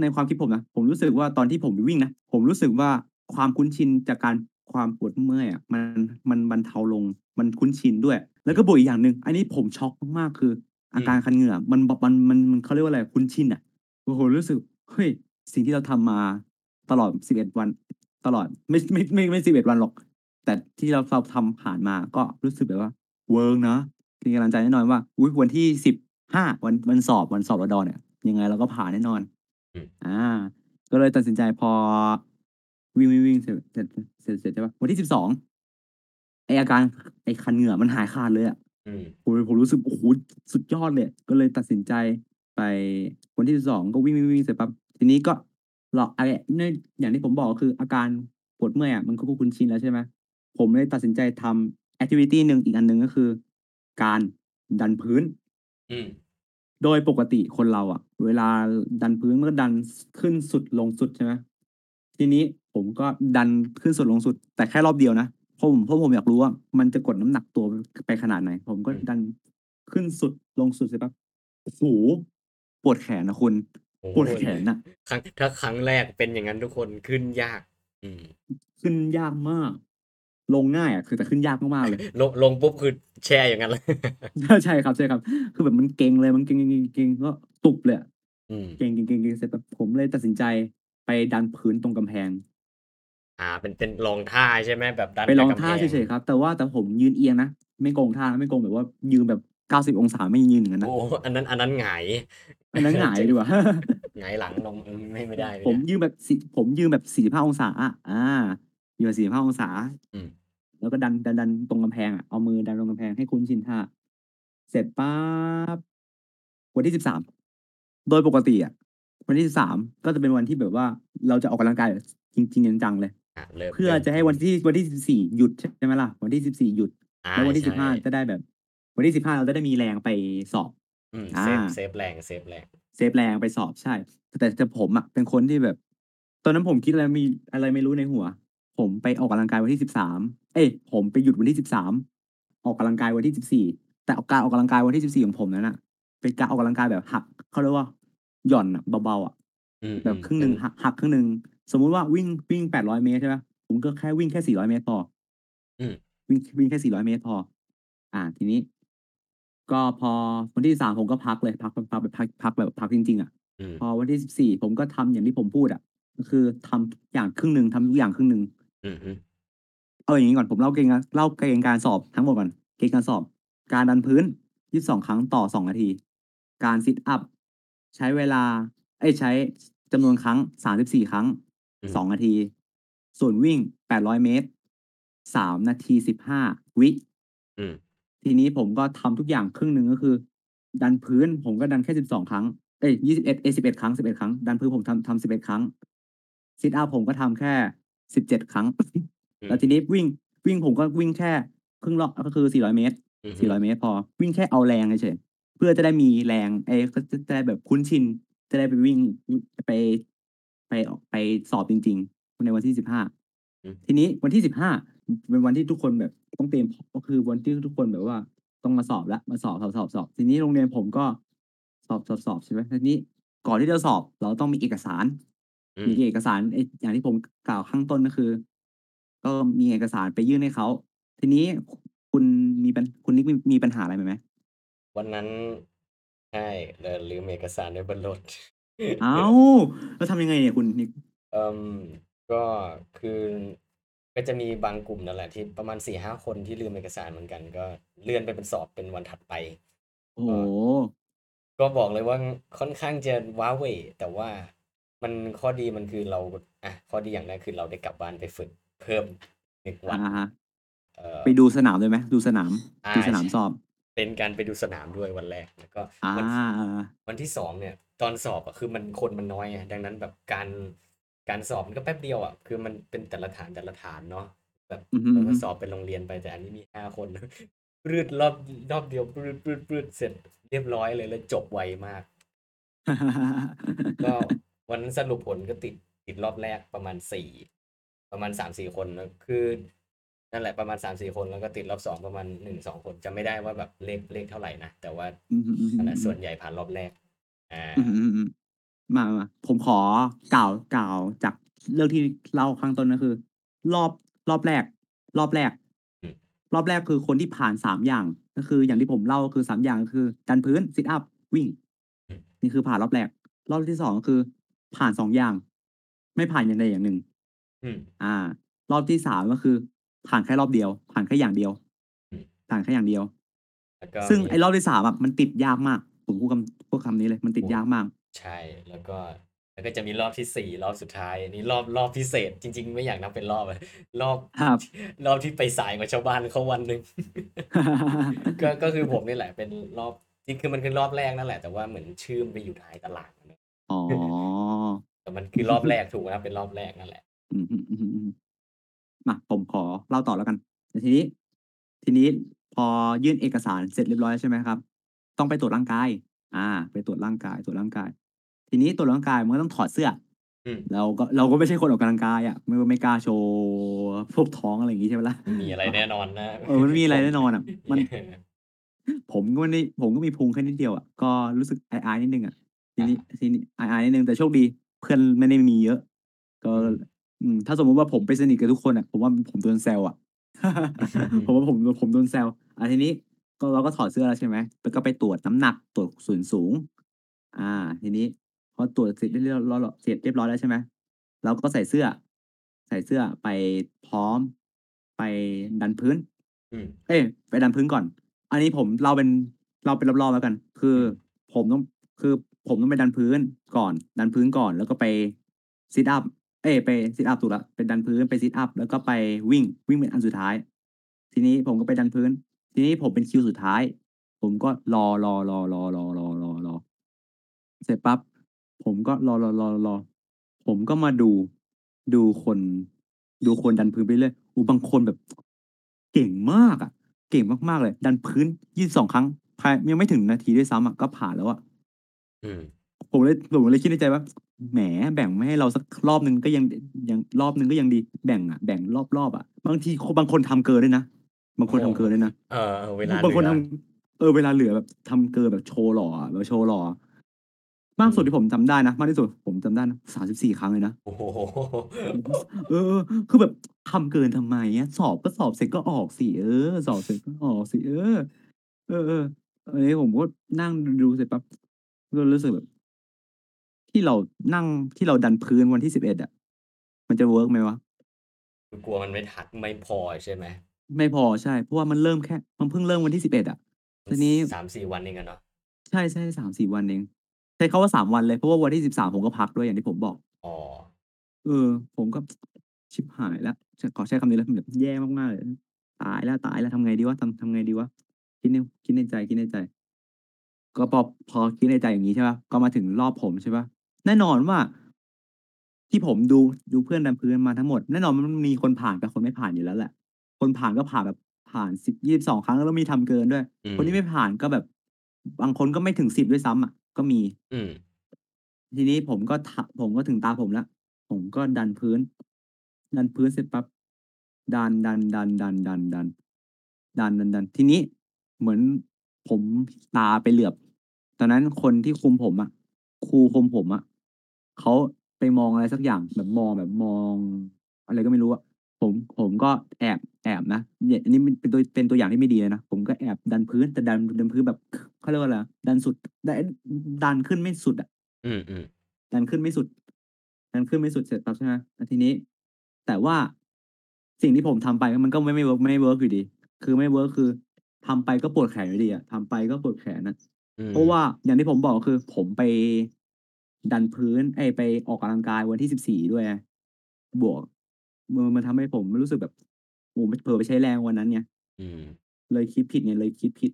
ในความคิดผมนะผมรู้สึกว่าตอนที่ผมไปวิ่งนะผมรู้สึกว่าความคุ้นชินจากการความปวดเมื่อยอะมันมันบรรเทาลงมันคุ้นชินด้วย แล้วก็บวกอีกอย่างหนึ่งอันนี้ผมช็อกมากๆคือ อาการคันเหงื่อมันมันมันมันเขาเรียกว่าอะไรคุ้นชินอะโอ้โหรู้สึกเฮ้ยสิ่งที่เราทำมาตลอดสิบเอ็ดวัน ตลอดไม่ไม่ไม่ไม่สิบเอ็ดวันหรอก แต่ที่เราเราทำผ่านมาก็รู้สึกแบบว่าเวิร์กนะมีกำลังใจแน่นอนว่าอุ้ยวันที่สิบห้าวันวันสอบวันสอบระดอเนี่ยยังไงเราก็ผ่านแน่นอน อืม อ่า ก็เลยตัดสินใจพอ วิ่งวิ่งวิ่งเสร็จเสร็จเสร็จเสร็จใช่ปะวันที่สิบสองไออาการไอคันเหงื่อมันหายขาดเลยอะอืม ผมผมรู้สึกโอ้โหสุดยอดเลย ก็เลยตัดสินใจไปวันที่สิบสองก็วิ่งวิ่งวิ่งเสร็จปั๊บทีนี้ก็หลอกไอเนี่ยอย่างที่ผมบอกคืออาการปวดเมื่อยอะมันก็คุ้นชินแล้วใช่ไหมผมเลยตัดสินใจทำแอคทิวิตี้หนึ่งอีกอันหนึ่งก็คือ การดันพื้น อืม โดยปกติคนเราอะ เวลาดันพื้นมันก็ดันขึ้นสุดลงสุดใช่ไหมทีนี้ผมก็ดันขึ้นสุดลงสุด แต่แค่รอบเดียวนะเพราะผมเพราะผมอยากรู้ว่า มันจะกดน้ำหนักตัวไปขนาดไหน ผมก็อืมดันขึ้นสุดลงสุดเสร็จปั๊บโอ้โหปวดแขนนะคุณโอ้โหปวดแขนน่ะครั้งถ้าครั้งแรกเป็นอย่างนั้นทุกคนขึ้นยาก อืมขึ้นยากมาก ลงง่ายอะคือแต่ขึ้นยากมากๆเลย ลงลงปุ๊บคือแช่อย่างนั้นเลย ใช่ครับใช่ครับ คือแบบมันเก่งเลยมันเก่งเก่งเก่งเก่งก็ตุบเลยอะอืมเก่งเก่งเก่งเก่งเสร็จปั๊บผมเลยตัดสินใจไปดันพื้นตรงกำแพง อ่า เป็นเป็นลองท่าใช่ไหมแบบดันไปลองกับกำท่าแพงเฉยๆครับ แต่ว่าแต่ผมยืนเอียงนะไม่โกงท่านะไม่โกงแบบว่ายืนแบบเก้าสิบองศาไม่ยืนอย่างนั้นนะโอ้อันนั้นอันนั้นหงายอันนั้นหงายดีกว่า หงายหลังลงเออไม่ไม่ได้ไได้ผมยืนแบบสิผมยืนแบบสี่สิบห้าองศาอะอ่า ยืนแบบสี่สิบห้าองศาอืมแล้วก็ดันดันดันตรงกำแพงอะเอามือดันลงกำแพงให้คุ้นชินท่าเสร็จปั๊บวันที่สิบสามโดยปกติอะวันที่สิบสามก็จะเป็นวันที่แบบว่า เราจะออกกำลังกายจริงจริงๆจังๆเลยอะเริ่มเพื่อริ่มจะให้วันที่วันที่สิบสี่หยุดใช่ไหมล่ะวันที่สิบสี่หยุดอ่าแล้วใช่วันที่สิบห้าจะได้แบบ วันที่สิบห้าเราจะได้มีแรงไปสอบอืมอ่า save save แรง save แรง save แรงไปสอบใช่ แต่แต่ผมอะเป็นคนที่แบบ ตอนนั้นผมคิดอะไรมีอะไรไม่รู้ในหัว ผมไปออกกำลังกายวันที่สิบสามเอ้ยผมไปหยุดวันที่สิบสามออกกำลังกายวันที่สิบสี่แต่การออกกำลังกายวันที่สิบสี่ของผมนั้นอะเป็นการออกกำลังกายแบบหักเขาเรียกว่าหย่อนอะเบาๆอะอืมแบบอืมครึ่งหนึ่งเป็นหักหักครึ่งหนึ่งสมมุติว่าวิ่งวิ่งแปดร้อยเมตรใช่ไหมผมก็แค่วิ่งแค่สี่ร้อยเมตรพออมวิ่งวิ่งแค่สี่ร้อยเมตรพอ อ่า ทีนี้ ก็พอวันที่สามผมก็พักเลยพักพักแบบพักพักแบบพักจริงๆอะอืมพอวันที่สิบสี่ผมก็ทำอย่างที่ผมพูดอะก็คือทำทุกอย่างครึ่งหนึ่งทำทุกอย่างครึ่งหนึ่งอืมอืม เอาอย่างนี้ก่อนผมเล่าเกณฑ์การเล่าเกณฑ์การสอบทั้งหมดก่อนเกณฑ์การสอบ การดันพื้นยี่สองครั้งต่อสองนาที การซิทอัพใช้เวลา เอ้ยใช้จำนวนครั้งสามสิบสี่ครั้งอืมสองนาที ส่วนวิ่งแปดร้อยเมตรสามนาทีสิบห้าวิอืมทีนี้ผมก็ทำทุกอย่างครึ่งหนึ่งก็คือ ดันพื้นผมก็ดันแค่สิบสองครั้งเอ้ยยี่สิบเอ็ดเอ้สิบเอ็ดครั้งสิบเอ็ดครั้ง ดันพื้นผมทำทำสิบเอ็ดครั้งซิทอัพผมก็ทำแค่ สิบเจ็ดครั้ง แล้วทีนี้วิ่งวิ่งผมก็วิ่งแค่ครึ่งรอบก็คือสี่ร้อยเมตรอืมสี่ร้อยเมตรพอ วิ่งแค่เอาแรงเฉยๆเพื่อจะได้มีแรงไอ้ก็จะได้แบบคุ้นชิน จะได้ไปวิ่งไปไปไปสอบจริง ๆ ในวันที่สิบห้าอืมทีนี้วันที่สิบห้าเป็นวันที่ทุกคนแบบต้องเตรียมก็คือวันที่ทุกคนแบบว่า ต้องมาสอบแล้วมาสอบสอบสอบสอบ ทีนี้โรงเรียนผมก็สอบสอบสอบใช่ไหมทีนี้ก่อนที่จะสอบเราต้องมีเอกสารอื มมีเอกสารไอ้อย่างที่ผมกล่าวข้างต้นก็คือ ก็มีเอกสารไปยื่นให้เขา ทีนี้คุณมีปัญคุณนิกมีมีปัญหาอะไรไหมวันนั้นใช่เราลืมเอกสารไว้บนรถเอ้าแล้วทำยังไงเนี่ยคุณนิกเอ่มก็คือก็จะมีบางกลุ่มนั่นแหละที่ประมาณสี่ห้าคนที่ลืมเอกสารเหมือนกัน ก็เลื่อนไปเป็นสอบเป็นวันถัดไป โอ้โหก็บอกเลยว่าค่อนข้างจะว้าเหวแต่ว่า มันข้อดีมันคือเรา อะ ข้อดีอย่างแรกคือเราได้กลับบ้านไปฝึกเพิ่มหนึ่งวันอ่าฮะเอ่อ ไปดูสนามเลยไหมดูสนามอ่าดูสนามใช่สอบ เป็นการไปดูสนามด้วยวันแรก แล้วก็อ่าวันที่วันที่สองเนี่ย ตอนสอบอะคือมันคนมันน้อยไงดังนั้นแบบการการสอบมันก็แป๊บเดียวอะคือมันเป็นแต่ละฐานแต่ละฐานเนาะแบบอือฮึเราอือก็ฮึสอบเป็นโรงเรียนไปแต่อันนี้มี5คนนะปรืดรอบรอบเดียวปรืดๆๆเสร็จเรียบร้อยเลยแล้วจบไวมาก ก็ วันนั้นสรุปผลก็ติดติดรอบแรกประมาณ4ประมาณ3-4คนนะคือนั่นแหละประมาณ3-4คนแล้วก็ติดรอบ2ประมาณ1-2คนจำไม่ได้ว่าแบบเลขเลขเท่าไหร่นะแต่ว่าอือฮึนั่นแหละส่วนใหญ่ผ่านรอบแรกอ่าๆอือๆๆมาผมขอกล่าวกล่าวจากเรื่องที่เล่าข้างต้นก็คือ รอบรอบแรก รอบแรก รอบแรกคือคนที่ผ่าน3อย่าง ก็คืออย่างที่ผมเล่าคือ3อย่างคือดันพื้น Sit up วิ่ง นี่คือผ่านรอบแรก รอบที่2ก็คือ ผ่าน2อย่าง ไม่ผ่านอย่างใดอย่างหนึ่งอืมอารอบที่3ก็คือ ผ่านแค่รอบเดียว ผ่านแค่อย่างเดียวอืมผ่านแค่อย่างเดียวแล้วก็ซึ่งมีไอ้รอบที่3อะมันติดยากมาก ผมพูดคำพูดคำนี้เลยมันติดโอ้ยากมาก ใช่แล้วก็แล้วก็จะมีรอบที่4รอบสุดท้ายอันนี้รอบรอบพิเศษ จริง ๆ ไม่อยากนับเป็นรอบอะรอบครับรอบที่ไปสายกว่าชาวบ้านเขาวันหนึ่งก็ก็คือผมนี่แหละเป็นรอบจริงคือมันคือรอบแรกนั่นแหละแต่ว่าเหมือนชื่อมันไปอยู่ท้ายตารางอะเนาะอ๋อ แต่มันคือรอบแรกถูกไหมครับเป็นรอบแรกนั่นแหละอือฮึๆๆมาผมขอเล่าต่อแล้วกันแต่ทีนี้ ทีนี้พอยื่นเอกสารเสร็จเรียบร้อยแล้วใช่ไหมครับ ต้องไปตรวจร่างกายอาไปตรวจร่างกายตรวจร่างกาย ทีนี้ตรวจร่างกายมันก็ต้องถอดเสื้ออืม เราก็เราก็ไม่ใช่คนออกกำลังกายอะไม่ไม่กล้าโชว์พวกท้องอะไรอย่างงี้ใช่ไหมล่ะไม่มีอะไรแน่นอนนะเออมันไม่มีอะไรผมแน่นอนอะมัน ผมก็ไม่ได้ผมก็มีพุงแค่นิดเดียวอะก็รู้สึกอายๆนิดหนึ่งอะทีอานี้ทีนี้อายๆนิดหนึ่งแต่โชคดี เพื่อนไม่ได้มีเยอะ ก็ อืมอืมถ้าสมมุติว่าผมไปสนิทกับทุกคนอะผมว่าผมโดนแซวอะผมว่าผมผมโดนแซวอาทีนี้ก็เราก็ถอดเสื้อแล้วใช่ไหมแล้วก็ไปตรวจน้ำหนักตรวจส่วนสูงอาทีนี้พอตรวจเสร็จเรียบเรียบร้อยเสร็จเรียบร้อยแล้วใช่ไหมเราก็ใส่เสื้อ ใส่เสื้อไปพร้อม ไปดันพื้น อืม เอ๊ยไปดันพื้นก่อน อันนี้ผมเล่าเป็นเล่าเป็นรอบๆแล้วกัน คืออืมผมต้องคือ ผมต้องไปดันพื้นก่อน ดันพื้นก่อน แล้วก็ไป Sit up เอ๊ไป Sit up ถูกแล้วไปดันพื้นไป Sit up แล้วก็ไปวิ่งวิ่งเป็นอันสุดท้าย ทีนี้ผมก็ไปดันพื้น ทีนี้ผมเป็นคิวสุดท้าย ผมก็รอรอรอรอรอรอรอรอเสร็จปั๊บผมก็รอๆๆๆผมก็มาดูดูคน ดูคนดันพื้นไปเรื่อยโอ้บางคนแบบ เก่งมากอะเก่งมากๆเลย ดันพื้น22ครั้งภายยังไม่ถึงนาทีด้วยซ้ำอะก็ผ่านแล้วอะ ผมเลยผมเลยคิดในใจว่าแหมแบ่งมาให้เราสักรอบหนึ่งก็ยังยังรอบหนึ่งก็ยังดีแบ่งอะแบ่งรอบๆอะบางทีคบางคนทำเกินด้วยนะบางคนโอ้ทำเกินด้วยนะเออๆเวลาบางเหคนลือทำเออเวลาเหลือแบบทำเกินแบบโชว์หล่ออะแบบโชว์หล่ออะมากสุดอืมที่ผมจำได้นะมากที่สุดผมจำได้นะ34ครั้งเลยนะโอ้โฮเออๆคือแบบทำเกินทำไมอะสอบก็สอบเสร็จก็ออกสิเออ สอบเสร็จก็ออกสิเออ เออๆอันนี้ผมก็นั่งดูเสร็จปั๊บ ก็รู้สึกแบบ ที่เรานั่งที่เราดันพื้นวันที่11อะมันจะเวิร์กไหมวะ?คือกลัวมันไม่ทันไม่พอใช่ไหม?ไม่พอใช่ เพราะว่ามันเริ่มแค่ มันเพิ่งเริ่มวันที่11อะมัทีนนี้3-4วันเองอะเนาะใช่ๆ3-4วันเองใช้คำว่า3วันเลยเพราะว่าวันที่13ผมก็พักด้วยอย่างที่ผมบอก อ๋อเออ ผมก็ชิบหายแล้วชขอใช้คำนี้แล้วแบบแย่มากๆเลยตายแล้วตายแล้วทำไงดีวะทำทำไงดีวะคิดในคิดในใจคิดในใจ ก็พอพอคิดในใจอย่างงี้ใช่เปล่าก็มาถึงรอบผมใช่เปล่าแน่นอนว่า ที่ผมดูดูเพื่อนดันพื้นมาทั้งหมด แน่นอนมันมีคนผ่านกับคนไม่ผ่านอยู่แล้วแหละ คนผ่านก็ผ่านแบบผ่าน10 22ครั้งแล้วมีทำเกินด้วย อืคนที่มไม่ผ่านก็แบบ บางคนก็ไม่ถึง10ด้วยซ้ำอะก็มี อืม ทีนี้ผมก็ทผมก็ถึงตาผมแล้ว ผมก็ดันพื้น ดันพื้นเสร็จปั๊บดันๆๆๆๆดันๆๆทีนี้เหมือนผมตาไปเหลือบ ตอนนั้นคนที่คุมผมอะครูคุมผมอะเขาไปมองอะไรสักอย่างแบบมองแบบมอง อะไรก็ไม่รู้อะผมผมก็แอบแอบนะเนี่ยอันนี้มันเป็นตัวเป็นตัวอย่างที่ไม่ดีเลยนะผมก็แอบดันพื้นแต่ดันดันพื้นแบบขเขาเรียกว่าอะไรอะดันสุดดอดันขึ้นไม่สุดอะอืมๆดันขึ้นไม่สุด ดันขึ้นไม่สุดเสร็จปั๊บใช่ไหมแล้วทีนี้ แต่ว่าสิ่งที่ผมทำไปมันก็ไม่ไม่ work ไม่ work อยู่ดี คือไม่ work คือทำไปก็ปวดแขนอยู่ดีอะทำไปก็ปวดแขนอะอือ เพราะว่มาอย่างที่ผมบอกคือ ผมไปดันพื้นเอ๊ยไปออกกำลังกายวันที่14ด้วยไงบวกเออมันทำให้ผมรู้สึกแบบโอ้โฮเผลอไปใช้แรงวันนั้นไงอืม เลยคิดผิดไงเลยคิดผิด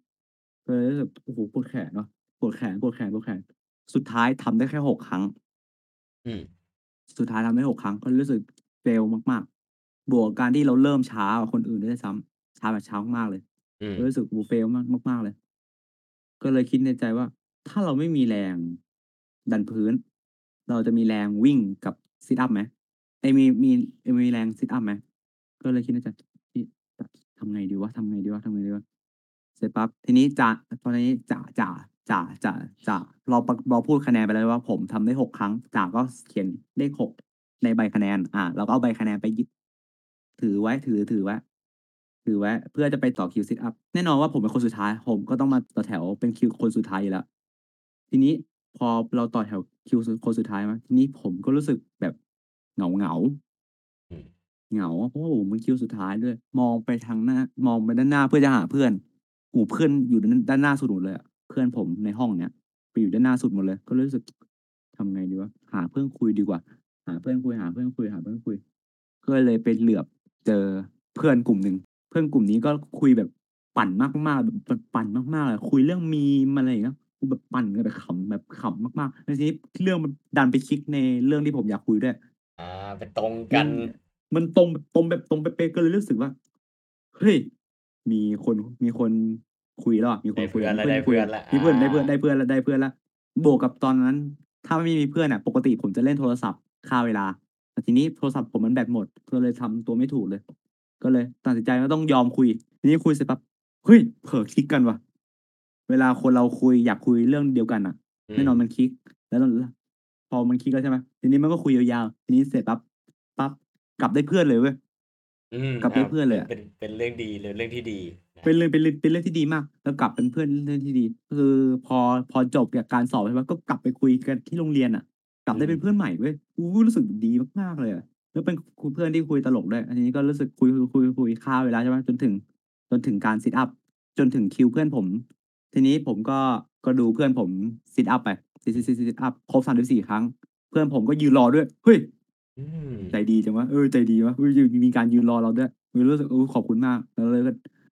เลยรู้สึกโอ้โฮปวดแขนว่ะปวดแขนปวดแขนปวดแขน สุดท้ายทำได้แค่6ครั้ง อืม สุดท้ายทำได้6ครั้งก็รู้สึก fail มากๆ บวกกับการที่เราเริ่มช้ากว่าคนอื่นด้วยซ้ำช้าแบบช้ามากๆเลย อืมก็รู้สึกโอ้โฮ fail มากมากๆเลย ก็เลยคิดในใจว่า ถ้าเราไม่มีแรงดันพื้น เราจะมีแรงวิ่งกับซิตอัปไหม?เอ๊ยมีมีมีแรงซิตอัปไหม?ก็เลยคิดในใจเฮ้ยทำไงดีวะทำไงดีวะทำไงดีวะเสร็จปั๊บทีนี้จะตอนนี้จะจะจะจะจะเราเราพูดคะแนนไปแล้วว่า ผมทำได้6ครั้งจ่าก็เขียนเลข6ในใบคะแนน อ่าเราก็เอาใบคะแนนไปยึดถือไว้ถือถือไว้ ถือไว้เพื่อจะไปต่อคิวซิตอัปแน่นอนว่าผมเป็นคนสุดท้าย ผมก็ต้องมาต่อแถวเป็นคิวคนสุดท้ายอยู่แล้ว ทีนี้พอเราต่อแถวคิวสุคนสุดท้ายมั้งทีนี้ผมก็รู้สึกแบบเหงาๆอืมเหงาเพราะว่าผมเป็นคิวสุดท้ายด้วย มองไปทางหน้า มองไปด้านหน้าเพื่อจะหาเพื่อนโอ้โฮเพื่อนอยู่ด้านด้านหน้าสุดหมดเลยอะเพื่อนผมในห้องเนี้ยไปอยู่ด้านหน้าสุดหมดเลย ก็เลยรู้สึกทำไงดีวะหาเพื่อนคุยดีกว่า หาเพื่อนคุยหาเพื่อนคุยหาเพื่อนคุยก็เลยไปเหลือบเจอเพื่อนกลุ่มหนึ่ง เพื่อนกลุ่มนี้ก็คุยแบบปั่นมากๆแบบปั่นมากๆเลยคุยเรื่อง meme อะไรอย่างเงี้ยคือแบบปั่นกันแบบขำแบบขำมากๆแล้วทีนี้เรื่องมันดันไปคลิกในเรื่องที่ผมอยากคุยด้วยอาไปตรงมักันนมันตรงแบบตรงแบบตรงเป๊ะๆก็เลยรู้สึกว่าเฮ้ยมีคนมีคนคุยแล้วอะมีคได้นเคพุยื่อนมีแล้วเพื่อนได้คุเพื่ยอนแล้วมีเพื่อนได้เพื่อนอาได้เพื่อนแล้วได้เพื่อนแล้วบวกกับตอนนั้น ถ้าไม่มีเพื่อนอะปกติผมจะเล่นโทรศัพท์ฆ่าเวลาแต่ทีนี้โทรศัพท์ผมมันแบตหมดก็เลยทำตัวไม่ถูกเลย ก็เลยตัดสินใจว่าต้องยอมคุยทีนี้คุยเสร็จปั๊บเฮ้ยเผลอคลิกกันว่ะ เวลาคนเราคุยอยากคุยเรื่องเดียวกันน่ะอืแน่นอนมมันคลิก แล้วเราลพอมันคลิกแล้วใช่ไหมทีนี้มันก็คุยยาวๆทีนี้เสร็จปั๊บปั๊บกลับได้เพื่อนเลยเว้ยอืมกลับอาได้เพื่อนเเลป็ยนอะเป็นเป็นเรื่องดีเลยเรื่องที่ดีนะเป็นเรื่องเป็นเรื่องเป็นเรื่องที่ดีมาก แล้วกลับเป็นเพื่อนเรื่องที่ดี คือพอพอจบจากการสอบใช่เปล่าก็กลับไปคุยกันที่โรงเรียนน่ะ กลัอืบได้เป็นมเพื่อนใหม่เว้ยโอ้โฮรู้สึกดีมากๆเลยอะ แล้วเป็นคุเพื่อนที่คุยตลกด้วย อันนี้ก็รู้สึกคุยคุยๆๆฆ่าเวลาใช่เปล่าจนถึง จนถึงการซิตอัปจนถึงคิวเพื่อนผม ทีนี้ผมก็ก็ดูเพื่อนผม sit up ไปซิซิซิ sit up ครบ34ครั้ง เพื่อนผมก็ยืนรอด้วยเฮ้ยอืมใจดีจังวะเออใจดีวะเฮ้ยยืนมีการยืนรอเราด้วยเออรู้สึกเออขอบคุณมากเราเลย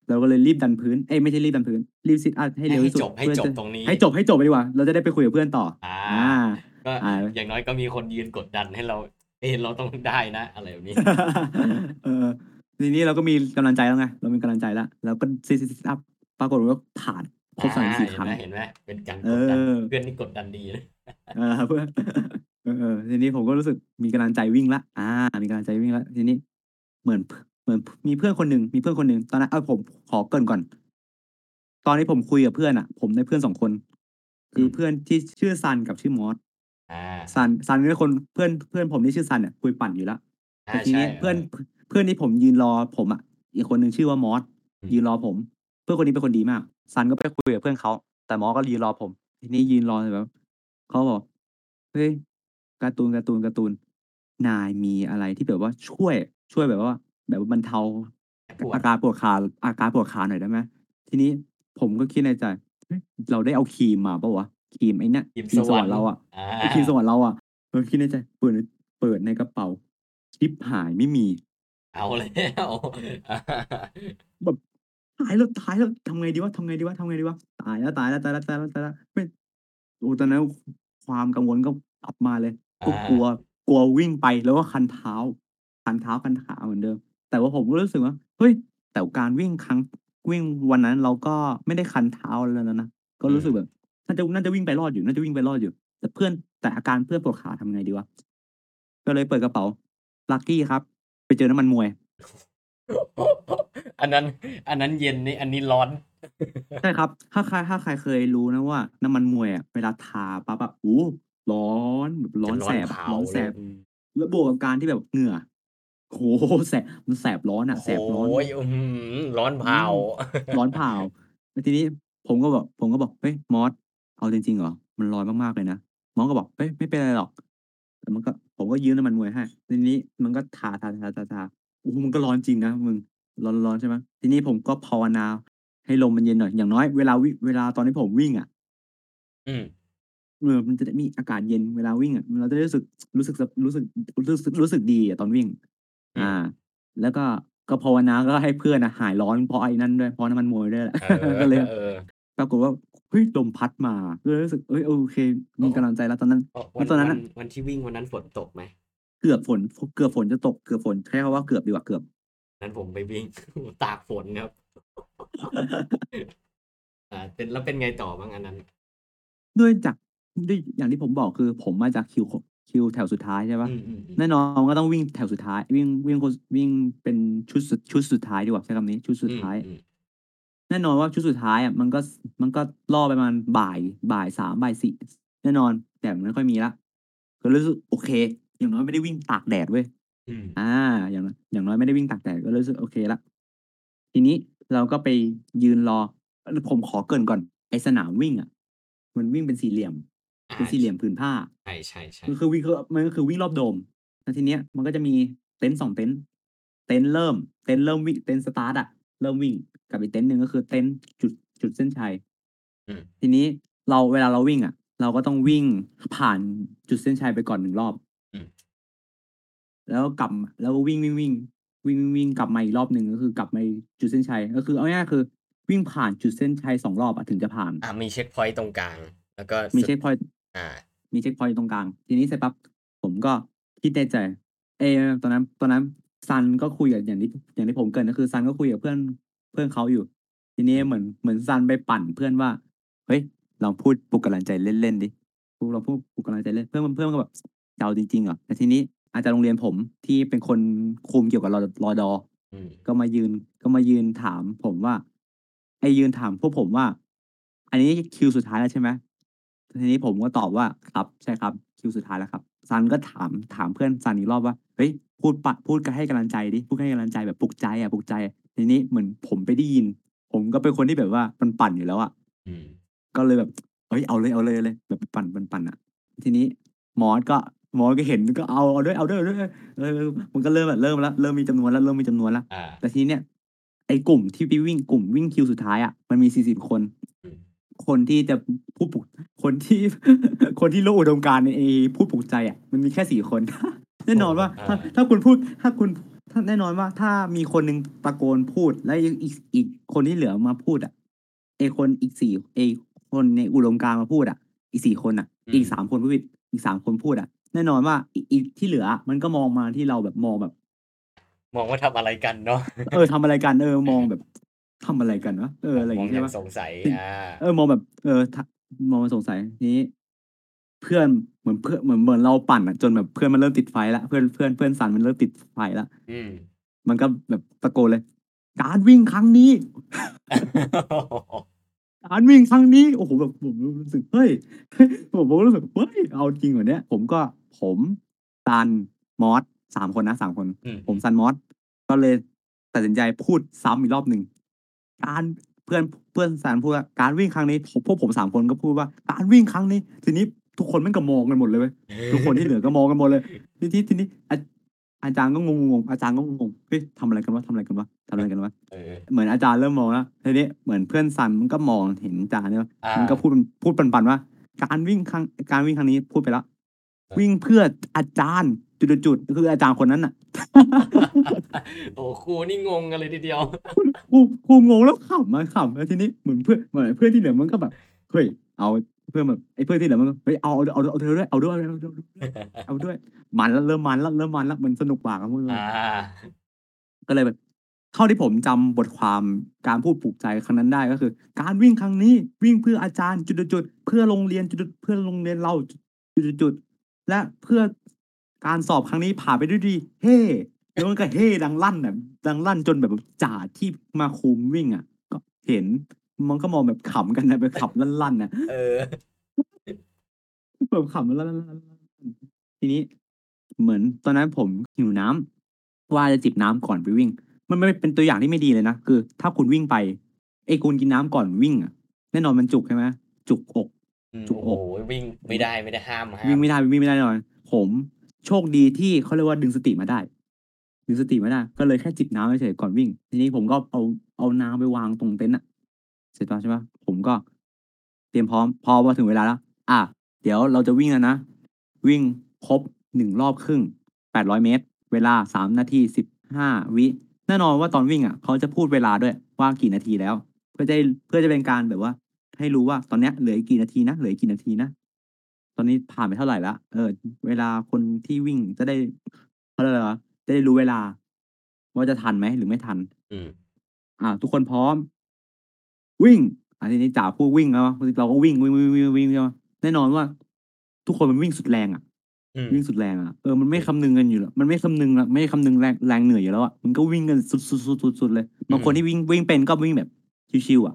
เราก็เลยรีบดันพื้น เอ๊ยไม่ใช่รีบดันพื้น รีบ sit up ให้ให้เร็วให้ที่สุดจบให้เพื่อจบจะตรงนี้ ให้จบให้จบไปดีกว่า เราจะได้ไปคุยกับเพื่อนต่ออาอาก็อาอย่างน้อยก็มีคนยืนกดดันให้เรา เอ๊ะเราต้องได้นะ อะไรแบบนี้ เออทีนี้เราก็มีกำลังใจแล้วไง เรามีกำลังใจแล้วเราก็ซิซิซิตอัปปรากฏว่าผ่านครอาบ34เห็คนรั้ไหมงเห็นไหมเป็นการเอกดดันอเพื่อนนี่กดดันดีนะ เออเพื่อนเออๆทีนี้ผมก็รู้สึกมีกำลังใจวิ่งแล้วอามีกำลังใจวิ่งแล้วทีนี้ เหมือนพเหมือนพมีเพื่อนคนหนึ่งมีเพื่อนคนหนึ่งตอนนั้นเออผมขอเกริ่นก่อน ตอนที่ผมคุยกับเพื่อนอะผมได้เพื่อน2คนคอืือม เพื่อนที่ชื่อซันกับชื่อมอส อาซันซันเป็นคนเพื่อนเพื่อนผมที่ชื่อซันเนี่ยคุยปั่นอยู่แล้วอาแต่ทีใช่นี้เอเพื่อนอพเพื่อนที่ผมยืนรอผมอะอีกคนหนึ่งชื่อว่ามอสอืมยืนรอผม เพื่อนคนนี้เป็นคนดีมากซันก็ไปคุยกับเพื่อนเขาแต่มอสก็ยืนรอผม ทีนี้ยืนรอเสร็จแล้วเขาบอก"เฮ้ยการ์ตูนการ์ตูนการ์ตูนนายมีอะไรที่แบบว่าช่วยช่วยแบบว่า แบบว่าบรรเทาหายปวอาดการปวดขาอาการปวดขาหน่อยได้ไหม?"ทีนี้ผมก็คิดในใจเฮ้ยเราได้เอาครีมมาเปล่าวะ? ครีมไอ้เนี่ยครีมครีสมสววรรรรค์ค์เราอะอาไอ้ครีมสวรรค์เราอะเราคิดในใจเปิดในเปิดในกระเป๋าชิบหายไม่มี เอาแล้วอาแบบตายแล้วตายแล้วทำไงดีวะทำไงดีวะทำไงดีวะตายแล้วตายแล้วตายแล้วตายแล้วตายแล้วเฮ้ยโอ้ตอนนั้นความกังวลก็กลับมาเลยอก็กลัวากลัววิ่งไปแล้วก็คันเท้า คันเท้าคันขาเหมือนเดิม แต่ว่าผมก็รู้สึกว่าเฮ้ยแต่การวิ่งครั้งวิ่งวันนั้นเราก็ไม่ได้คันเท้าอะไรแล้วนะก็อืมรู้สึกแบบ น่าจะน่าจะวิ่งไปรอดอยู่น่าจะวิ่งไปรอดอยู่ แต่เพื่อนแต่อาการเพื่อนปวดขาทำไงดีวะก็เลยเปิดกระเป๋าลักกี้ครับ ไปเจอน้ำมันมวย อันนั้น อันนั้นเย็นนี่อันนี้ร้อนใช่ครับ ถ้าใครถ้าใครเคยรู้นะว่า น้ำมันมวยอะเวลาทาปั๊บอะโอ้โฮร้อนแบบร้จอนนร้แสอนบเผอะาร้อนแสเลยบอืมแล้วบวกกับการที่แบบเหงื่อโอ้โฮแสบมันแสบร้อนโออะ้โฮแสบร้อนอื้อฮือร้อนอืเผามร้อนเผาแล้วทีนี้ผมก็บอก ผมก็บอก"เฮ้ยมอส เอาจริง ๆ เหรอ?มันร้อนมาก ๆ เลยนะ"มอสก็บอก"เฮ้ย ไม่เป็นไรหรอก"แล้วมันก็ ผมก็ยืมน้ำมันมวยให้ ทีนี้มันก็ทาๆๆ ๆ โอ้โฮ มันก็ร้อนจริงนะมึง ร้อน ๆ ใช่ไหม ทีนี้ผมก็ภาวนาให้ลมมันเย็นหน่อย อย่างน้อยเวลาวิ่งเวลาตอนที่ผมวิ่งอะ อืม เออ มันจะได้มีอากาศเย็นเวลาวิ่งอะ เราจะได้รู้สึก รู้สึก ส รู้สึก รู้สึก รู้สึกดีอะตอนวิ่ง อือา ม แล้วก็ ก็ภาวนา ก็ให้เพื่อนอะหายร้อน เพราะไอ้นั่นด้วย เพราะน้ำมันมวยด้วยแหละ เอก็เลยอๆปรากฏว่า เฮ้ยลมพัดมาก็เลยรู้สึกเฮ้ยโอเคโอมี้กำลังใจแล้วตอนนั้นโอ้แวันล้วตอนนั้วันนน่ะวันที่วิ่งวันนั้นฝนตกไหม?เกือบฝนเกือบฝนจะตกเกือบฝนใช้คำว่าเกือบดีกว่าเกือบนั้นผมไปวิ่งตากฝนครับอ่าเป็นแล้วเป็นไงต่อบ้างอันนั้น ด้วยจากด้วยอย่างที่ผมบอกคือ ผมมาจากคิวคิวแถวสุดท้ายใช่ปะอืมอืมอืมแน่นอนก็ต้องวิ่งแถวสุดท้าย วิ่งวิ่งคนวิ่งเป็นชุดสุดชุดสุดท้ายดีกว่าใช้คำนี้ ชุดสุดท้ายอืม แน่นอนว่าชุดสุดท้ายอะมันก็มันก็ล่อไปประมาณบ่ายบ่ายสามบ่ายสี่แน่นอนแต่มันไม่ค่อยมีละก็รู้สึกโอเค อย่างน้อยไม่ได้วิ่งตากแดดเว้ยอืมอ่า อย่างน้อยอย่างน้อยไม่ได้วิ่งตากแดดก็รู้สึกโอเคละทีนี้เราก็ไปยืนรอ ผมขอเกริ่นก่อนไอสนามวิ่งอะ มันวิ่งเป็นสี่เหลี่ยมอ่าเป็นสี่เหลี่ยมผืนผ้าใช่ใช่ใช่มันคือวิ่งคือมันก็คือวิ่งรอบโดมแล้วทีเนี้ยมันก็จะมีเต็นท์สองเต็นท์เต็นท์เริ่ม เต็นท์เริ่มวิ่งเต็นท์สตาร์ทอะเริ่มวิ่ง กับอีกเต็นท์หนึ่งก็คือเต็นท์จุดจุดเส้นชัยอืมทีนี้เราเวลาเราวิ่งอะเราก็ต้องวิ่งผ่านจุดเส้นชัยไปก่อนหนึ่งรอบอืมแล้วกลับแล้วก็วิ่งวิ่งวิ่งวิ่งวิ่งวิ่งกลับมาอีกรอบหนึ่งก็คือกลับมาจุดเส้นชัยก็คือเอาง่ายๆคือ วิ่งผ่านจุดเส้นชัยสองรอบอะถึงจะผ่านอ่ามีเช็คพอยต์ตรงกลาง แล้วก็มีสุดเช็คพอยต์อ่า มีเช็คพอยต์ตรงกลาง ทีนี้เสร็จปั๊บผมก็คิดในใจ เออตอนนั้นตอนนั้นซันก็คุยกับอย่างที่อย่างที่ผมเกริ่นก็คือซันก็คุยกับเพื่อน เพื่อนเขาอยู่ ทีนี้เหมือนเหมือนซันไปปั่นเพื่อนว่า เฮ้ยลองพูดปลุกกำลังใจเล่นๆดิพูดเราพูดปลุกกำลังใจเล่นเพื่อนเพื่อนก็แบบจะเอาจริงๆเหรอแต่ทีนี้อาจารย์โรงเรียนผมที่เป็นคนคุมเกี่ยวกับรอรอดออืมก็มายืนก็มายืนถามผมว่า ไอ้ยืนถามพวกผมว่า อันนี้คิวสุดท้ายแล้วใช่ไหมทีนี้ผมก็ตอบว่าครับใช่ครับ คิวสุดท้ายแล้วครับซันก็ถามถามเพื่อนซันอีกรอบว่าเฮ้ยพูดปะพูดกันให้กำลังใจดิพูดให้กำลังใจแบบปลุกใจอะปลุกใจอะ ทีนี้เหมือนผมไปได้ยิน ผมก็เป็นคนที่แบบว่ามันปั่นอยู่แล้วอะอืมก็เลยแบบเฮ้ยเอาเลยเอาเลยเอาเลย แบบปั่นปั่นปั่นอะ ทีนี้มอสก็มอสก็เห็นก็เอาเอาด้วยเอาด้วยเอาด้วยเออมันก็เริ่มแบบเริ่มแล้วเริ่มมีจำนวนแล้วเริ่มมีจำนวนแล้วอ่าแต่ทีเนี้ยไอ้กลุ่มที่ไปวิ่งกลุ่มวิ่งคิวสุดท้ายอะมันมีสี่สิบคนอืมคนที่จะผู้ปลุกคนที่คนที่รู้อุดมการณ์ในไอ้ผู้ปลุกใจอะมันมีแค่สี่คนแน่นอนว่าถ้าถ้าคุณพูดถ้าคุณ ถ้าแน่นอนว่าถ้ามีคนหนึ่งตะโกนพูด แล้วอีกอีกอีกคนที่เหลือมาพูดอะไอ้คนอีกสี่ไอ้คนในอุดมการณ์มาพูดอะ อีกสี่คนอะอีกสามคนพูดอีกสามคนพูดอะ แน่นอนว่าอีกอีกที่เหลือมันก็มองมาที่เราแบบมองแบบ มองว่าทำอะไรกันเนาะเออทำอะไรกันเออมองแบบทำอะไรกันวะเอออะไรอย่างมองเงี้ยอใช่ย่างปะ สงสัย อ่า เออมองแบบเออทะมองมาสงสัยทีนี้ เพื่อนเหมือนเพื่อนเหมือนเหมือนเราปั่นอะจนแบบเพื่อนมันเริ่มติดไฟแล้วเพื่อนเพื่อนเพื่อนสันมันเริ่มติดไฟแล้วอืมมันก็แบบตะโกนเลย การวิ่งครั้งนี้ การวิ่งครั้งนี้โอ้โหแบบผมรู้สึกเฮ้ยผมผมรู้สึกเฮ้ยเอาจริงเหรอเนี้ยผมก็ผมซันมอสสามคนนะสามคน อืมผมซันมอสก็เลยตัดสินใจพูดซ้ำอีกรอบหนึ่งการเพื่อนเพื่อนซันพูดว่าการวิ่งครั้งนี้ผมพวกผมสามคนก็พูดว่า การวิ่งครั้งนี้ ทีนี้ ทุกคนมันก็มองกันหมดเลยเว้ยทุกคนที่เหลือก็มองกันหมดเลยทีนี้ทีนี้อาอาจารย์ก็งงๆอาจารย์ก็งงๆเฮ้ยทำอะไรกันวะทำอะไรกันวะทำอะไรกันวะเออเหมือนอาจารย์เริ่มมองแล้วทีนี้เหมือนเพื่อนซันมันก็มองเห็นอาจารย์เนี่ยอ่ามันก็พูดพูดปันๆว่า การวิ่งครั้งการวิ่งครั้งนี้พูดไปแล้วเออวิ่งเพื่ออาจารย์จุดๆๆคืออาจารย์คนนั้นน่ะ โอ้ครูนี่งงกันเลยทีเดียวกูกูงงแล้วขำมาขำแล้วทีนี้เหมือนเพื่อนเหมือนเพื่อนที่เหลือมันก็แบบเฮ้ยเอา เพื่อนแบบไอ้เพื่อนที่เหลือมันก็เฮ้ยเอาเอาเอาเอาเธอด้วยเอาด้วยเอาด้วยเอาด้วยมันแล้วเริ่มมันแล้วเริ่มมันแล้วมันสนุกปากแล้วมึงอ่าก็เลยแบบ เท่าที่ผมจำบทความการพูดปลุกใจครั้งนั้นได้ก็คือ การวิ่งครั้งนี้วิ่งเพื่ออาจารย์จุดๆๆเพื่อโรงเรียนจุดๆเพื่อโรงเรียนเราจุดๆๆและเพื่อการสอบครั้งนี้ผ่านไปด้วยดี เฮ้แล้วมันก็เฮ้ดังลั่นแบบดังลั่นจนแบบจ่าที่มาคุมวิ่งอะ ก็เห็น มันก็มองแบบขำกันนะแบบขำลั่นๆนะเออแบบขำลั่นๆทีนี้เหมือนตอนนั้นผมหิวน้ำว่าจะจิบน้ำก่อนไปวิ่ง มันไม่เป็นตัวอย่างที่ไม่ดีเลยนะคือ ถ้าคุณวิ่งไปไอ้คุณกินน้ำก่อนวิ่งอะแน่นอนมันจุกใช่ไหมจุกอกอืมจุกโอ้อกโหวิ่งไม่ได้ไม่ได้ห้ามห้ามวิ่งไม่ได้วิ่งไม่ได้แน่นอน ผมโชคดีที่เขาเรียกว่าดึงสติมาได้ ดึงสติมาได้ ก็เลยแค่จิบน้ำเฉยๆก่อนวิ่ง ทีนี้ผมก็เอาเอาน้ำไปวางตรงเต็นท์อะเส ร็จแล้วใช่ปะผมก็เตรียมพร้อม พอมาถึงเวลาแล้ว อะ เดี๋ยวเราจะวิ่งแล้วนะ วิ่งครบหนึ่งรอบครึ่งแปดร้อยเมตร เวลาสามนาทีสิบห้าวิ แน่นอนว่าตอนวิ่งอะ เขาจะพูดเวลาด้วยว่ากี่นาทีแล้ว เพื่อจะเพื่อจะเป็นการแบบว่า ให้รู้ว่าตอนเนี้ยเหลืออีกกี่นาทีนะ เหลืออีกกี่นาทีนะ ตอนนี้ผ่านไปเท่าไรแล้วเออ เวลาคนที่วิ่งจะได้เขาเรียกอะไรวะจะได้รู้เวลา ว่าจะทันไหมหรือไม่ทัน อืม อ่า ทุกคนพร้อม วิ่งอาทีนี้จ๋าพูดวิ่งแล้วเราก็วิ่งวิ่งๆๆๆๆใช่เปล่าแน่นอนว่า ทุกคนมันวิ่งสุดแรงอะอืมวิ่งสุดแรงอะเออมันไม่อืมคำนึงกันอยู่แล้วมันไม่คำนึงอะไม่คำนึงแรงแรงเหนื่อยอยู่แล้วอะมันก็วิ่งกันสุดๆๆๆๆเลยอืบางคนมที่วิ่งวิ่งเป็นก็วิ่งแบบชิลๆอะ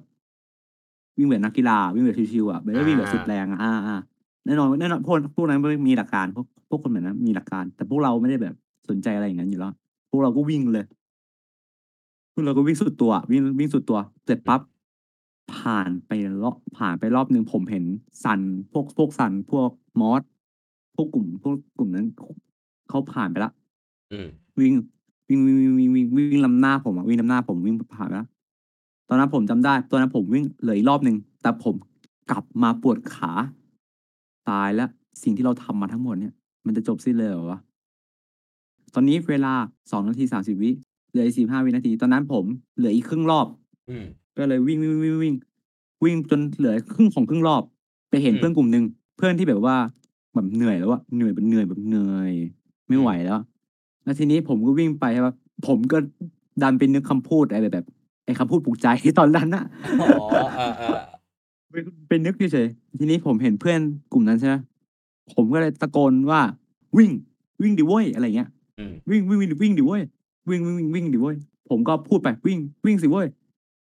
วิ่งแบบนักกีฬาวิ่งแบบชิลๆอะไม่ได้อาวิ่งแบบสุดแรงอะอาๆแน่นอนแน่นอนพวกพวกนั้นมันมีหลักการพวกพวกคนแบบนั้นมีหลักการ แต่พวกเราไม่ได้แบบสนใจอะไรอย่างงั้นอยู่แล้วพวกเราก็วิ่งเลยพวกเราก็วิ่งสุดตัวอะวิ่งวิ่งสุดตัวเสร็จปั๊บ ผ่านไปรอบผ่านไปรอบหนึ่งผมเห็นซันพวกพวกซันพวกมอสพวกกลุ่มพวกกลุ่มนั้นเขาผ่านไปแล้วอืมวิ่งวิ่งๆๆๆๆวิ่งนำหน้าผมอะวิ่งนำหน้าผมวิ่งผ่านไปแล้วตอนนั้นผมจำได้ ตอนนั้นผมวิ่งเหลืออีกรอบหนึ่งแต่ผมกลับมาปวดขา ตายแล้วสิ่งที่เราทำมาทั้งหมดเนี่ย มันจะจบสิ้นเลยเหรอวะ?ตอนนี้เวลา2นาที30วิเหลืออีก15วินาที ตอนนั้นผมเหลืออีกครึ่งรอบ อืม ก็เลยวิ่งๆๆๆวิ่งวิ่งจนเหลือครึ่งของครึ่งรอบ ไปเห็นอืเพื่อมนกลุ่มหนึ่งเพื่อนที่แบบว่าแบบเหนื่อยแล้วอะเหนื่อยแบบเหนื่อยแบบเหนื่อย ไมอื่ไหวมแล้ว แล้วทีนี้ผมก็วิ่งไปใช่เปล่าผมก็ดันไปนึกคำพูดอะไรแบบไอ้คำพูดปลุกใจ ตอนนั้นน่ะอ๋ออาๆไปไปนึกเฉยๆทีนี้ผมเห็นเพื่อนกลุ่มนั้นใช่ไหมผมก็เลยตะโกนว่า"วิ่งวิ่งดิโว้ย"อะไรอย่างเงี้ยอืม"วิ่งวิ่งวิ่งวิ่งดิโว้ยวิ่งวิ่งวิ่งวิ่งดิโว้ย"ผมก็พูดไป"วิ่งวิ่งสิโว้ย"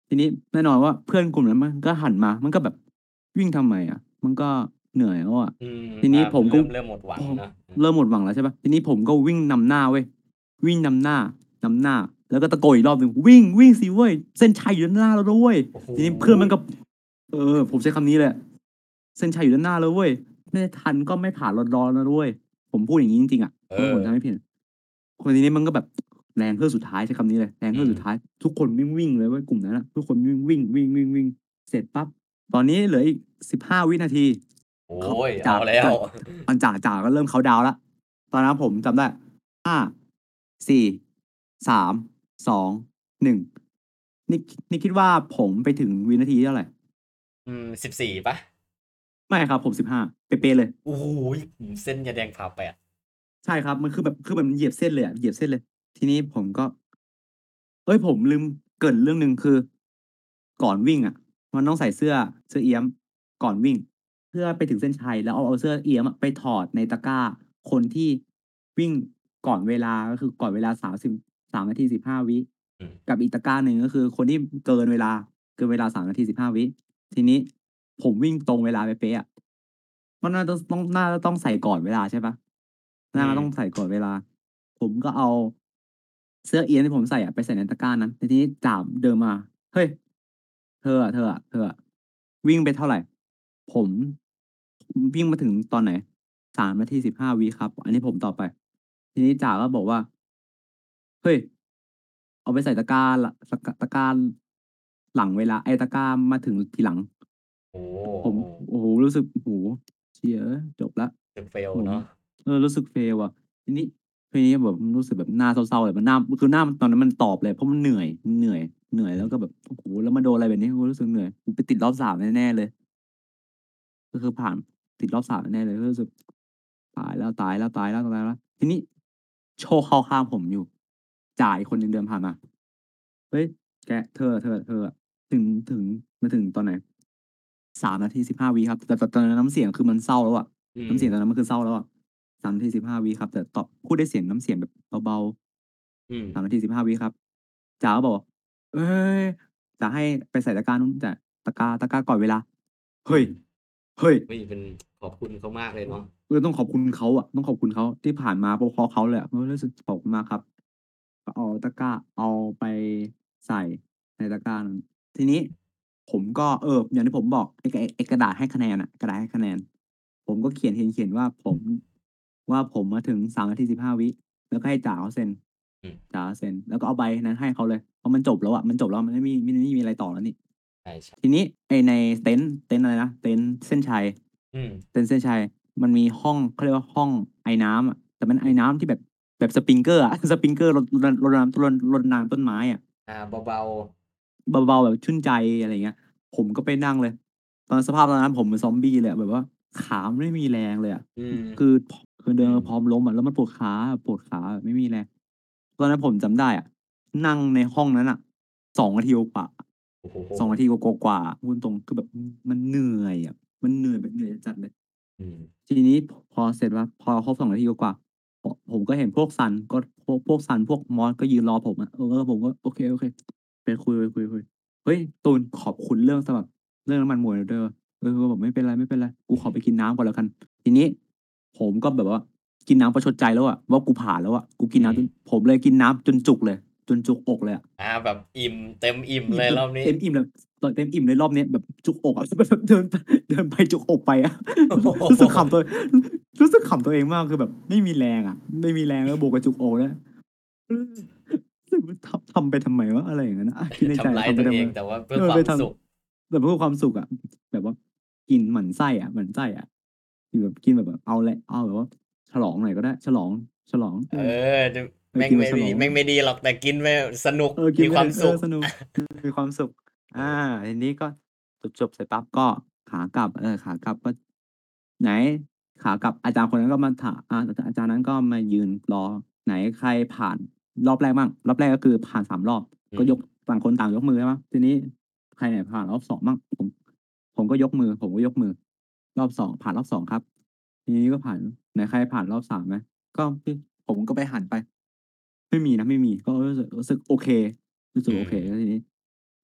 ทีนี้แน่นอนว่าเพื่อนกลุ่มนั้นมันก็หันมา มันก็แบบ"วิ่งทำไมอะมันก็เหนื่อยแล้วอะ"อืมทีนี้อาผมเรก็ิ่มเริ่มหมดหวังพอเนาะอืมเริ่มหมดหวังแล้วใช่เปล่าทีนี้ผมก็วิ่งนำหน้าเว้ยวิ่งนำหน้านำหน้า แล้วก็ตะโกนอีกรอบหนึ่ง"วิ่งวิ่งสิโว้ยเส้นชัยอยู่ด้านหน้าเรานะเว้ย"โอ้โฮทีนี้เพื่อนมันก็ เออ ผมใช้คำนี้เลยอะ"เส้นชัยอยู่ด้านหน้าแล้วเว้ยไม่ทันก็ไม่ผ่านรอดอแล้วนะเว้ย"ผมพูดอย่างงี้จริงๆอะเอว่าผมอจำไม่ผิดคนทีนี้มันก็แบบ แรงเฮือกสุดท้ายใช้คำนี้เลยแรงอืเฮือกสุดมท้าย ทุกคนวิ่งวิ่งเลยเว้ยกลุ่มนั้นน่ะทุกคนวิ่งวิ่งวิ่งๆๆเสร็จปั๊บตอนนี้เหลืออีก15วินาทีโอ้เขาโฮจ๋าเอาแล้วก็อันจ๋าจ๋าก็เริ่มเคานต์ดาวน์แล้วตอนนั้นผมจำได้5 4 3 2 1นี่นี่คิดว่าผมไปถึงวินาทีที่เท่าไร?อืม14เปล่า?ไม่ครับผม15เป๊ะๆเลยโอ้โฮอืมเส้นยาแดงผ่าแปดใช่ครับมันคือแบบคือแบบมันเหยียบเส้นเลยอะเหยียบเส้นเลย ทีนี้ผมก็เฮ้ย ผมลืมเกริ่นเรื่องหนึ่ง คือ ก่อนวิ่งอะ มันต้องใส่เสื้อ เสื้อเอี๊ยม ก่อนวิ่ง เพื่อไปถึงเส้นชัย แล้วเอา เอาเสื้อเอี๊ยมอะไปถอดในตะกร้าคนที่วิ่งก่อนเวลา ก็คือก่อนเวลา 30 3 นาที 15 วิ อืม กับอีกตะกร้าหนึ่ง ก็คือคนที่เกินเวลา เกินเวลา 3 นาที 15 วิ ทีนี้ผมวิ่งตรงเวลาเป๊ะ ๆ อะ มันน่าจะต้อง น่าจะต้องใส่ก่อนเวลา ใช่เปล่า?อืน่าจะต้อมงใส่ก่อนเวลา ผมก็เอา เสื้อเอี๊ยมที่ผมใส่อะไปใส่ในตะกร้านั้นแต่ทีนี้จ๋าเดินมา"เฮ้ย เธออะเธออะเธออะวิ่งไปเท่าไร?"ผมวิ่งมาถึงตอนไหน?3นาที15วิครับ อันนี้ผมตอบไป ทีนี้จ๋าก็บอกว่า"เฮ้ย เอาไปใส่ตะกร้าลตะตะกร้าหลังเวลา ไอ้ตะกร้ามาถึงทีหลัง"โอ้ผมโอ้โฮรู้สึกโอ้โฮเชี่ยเอ้ยจบแล้วรู้สึก fail ผมเนาะเออรู้สึก fail อะทีนี้ ทีนี้แบบรู้สึกแบบหน้าเศร้าๆเลยมันหน้าคือหน้าตอนนั้นมันตอบเลยเพราะมันเหนื่อยมันเหนื่อยเหนื่อยอืแล้วก็มแบบโอ้โฮแล้วมาโดนอะไรแบบนี้โอ้รู้สึกเหนื่อยกูไปติดรอบ3แน่ๆเลย ก็คือผ่านติดรอบ3แน่ๆเลยก็รู้สึกตายแล้วตายแล้วตายแล้วตายแล้ว ทีนี้โชคเข้าข้างผมอยู่ จ่าอีกคนหนึ่งเดินผ่านมา"เฮ้ยแกเธออะเธออะเธออะถึงถึงมันถึงตอนไหน?" 3นาที15วิครับแต่แต่ตอนนั้นน้ำเสียงคือมันเศร้าแล้วอะอืน้ำเสียงตอนมนั้นมันคือเศร้าแล้วอะ 3นาที15วิครับ แต่ตอบพูดด้วยเสียงน้ำเสียงแบบเบาอืมๆ3นาที15วิครับจ๋าก็บอกว่า"เฮ้ยจะให้ไปใส่ตะกร้านู้นแต่ตะกร้าตะกร้าก่อนเวลา"เอืฮ้ยมเฮ้ย เฮ้ยเป็นขอบคุณเขามากเลยเนาะเออต้องขอบคุณเขาอะต้องขอบคุณเขาที่ผ่านมาเพราะเพราะเขาเลยอะเออรู้สึกขอบคุณมากครับก็เอาตะกร้าเอาไปใส่ในตะกร้านั้นทีนี้ ผมก็เอออย่างที่ผมบอกไอ้ไอ้ไอ้กระดาษให้คะแนนอะกระดาษให้คะแนน ผมก็เขียนเขียนๆว่าผม ว่าผมมาถึง3นาที15วิ แล้วก็ให้จ๋าเขาเซ็นอืม จ๋าเซ็น แล้วก็เอาใบนั้นให้เขาเลย เพราะมันจบแล้วอะมันจบแล้วมันไม่มีไม่ไม่มีอะไรต่อแล้วนี่ ใช่ๆทีนี้ไอ้ในเต็นท์เต็นท์อะไรนะ เต็นท์เส้นชัย อืม เต็นท์เส้นชัย มันมีห้องเขาเรียกว่าห้องไอน้ำอะแต่เป็นไอน้ำที่แบบแบบสปริงเกอร์อะ สปริงเกอร์รดรดรดน้ำรดรดน้ำต้นไม้อะอาเบาๆเบาๆแบบชื่นใจอะไรอย่างเงี้ย ผมก็ไปนั่งเลย ตอนสภาพตอนนั้นผมเหมือนซอมบี้เลยอะแบบว่าขามันไม่มีแรงเลยอะอืมคือ คือเดินอืมพร้อมล้มอะแล้วมันปวดขาปวดขาไม่มีแรงตอนนั้นผมจำได้อะนั่งในห้องนั้นอะสองนาทีกว่าโอ้โหสองนาทีกว่าๆพูดตรงคือแบบมันเหนื่อยอะมันเหนื่อยแบบเหนื่อยจัดเลย อืมทีนี้พอเสร็จว่าพอครบสองนาทีกว่าๆผมผมก็เห็นพวกซันก็พวกพวกซันพวกมอสก็ยืนรอผมอะเออผมก็โอเคโอเค ไปคุยไปคุยคุยเฮ้ยตูนขอบคุณเรื่องสำหรับเรื่องน้ำมันมวยเด้อเออบอกไม่เป็นไรไม่เป็นไรกูขอไปกินน้ำก่อนแล้วกัน ทีนี้ ผมก็แบบว่ากินน้ำประชดใจแล้วอะว่ากูผ่านแล้วอะกูกินน้ำจนผมเลยกินน้ำจนจุกเลย จนจุกอกเลยอะอ่าแบบอิ่มเต็มอิ่มเลยรอบนี้ เต็มอิ่มเลยเต็มอิ่มเลยรอบเนี้ยแบบจุกอกอะแบบเดินเดินไปจุกอกไปอะโอ้โหรู้สึกขำตัวรู้สึกขำตัวเองมากคือแบบ ไม่มีแรงอะไม่มีแรงแล้วบวกกับจุกอกแล้วทำทำไปทำไมวะอะไรอย่างนั้นอะคิดในใจทำร้ายทำไปตัวทำเอไมงแต่ว่าเพื่อเออความไปทำสุขแต่เพื่อความสุขอะแบบว่ากินหมั่นไส้อะหมั่นไส้อะ กินแบบกินแบบเอาแหละเอาแบบว่าฉลองหน่อยก็ได้ ฉลอง ฉลอง เออแม่งกินไม่ฉลดีองแม่งไม่ดีหรอกแต่กินไปสนุกเออกินมีไปความเอสุขอสนุกมีความสุข อ่าทีนี้ก็จบจบเสร็จปั๊บก็ขากลับ เออขากลับก็ไหน ขากลับอาจารย์คนนั้นก็มาถามอาอาจารย์นั้นก็มายืนรอ ไหนใครผ่านรอบแรกบ้างรอบแรกก็คือผ่านสามรอบอืมก็ยกต่างคนต่างยกมือใช่ไหมทีนี้ใครไหนผ่านรอบสองบ้างผม ผมก็ยกมือ ผมก็ยกมือ รอบสองผ่านรอบสองครับ ทีนี้ก็ผ่านไหนใครผ่านรอบสามไหมก็ผมก็ไปหันไป ไม่มีนะไม่มี ก็รู้สึกรู้สึกโอเค รู้สึกโอเคแล้วทีนี้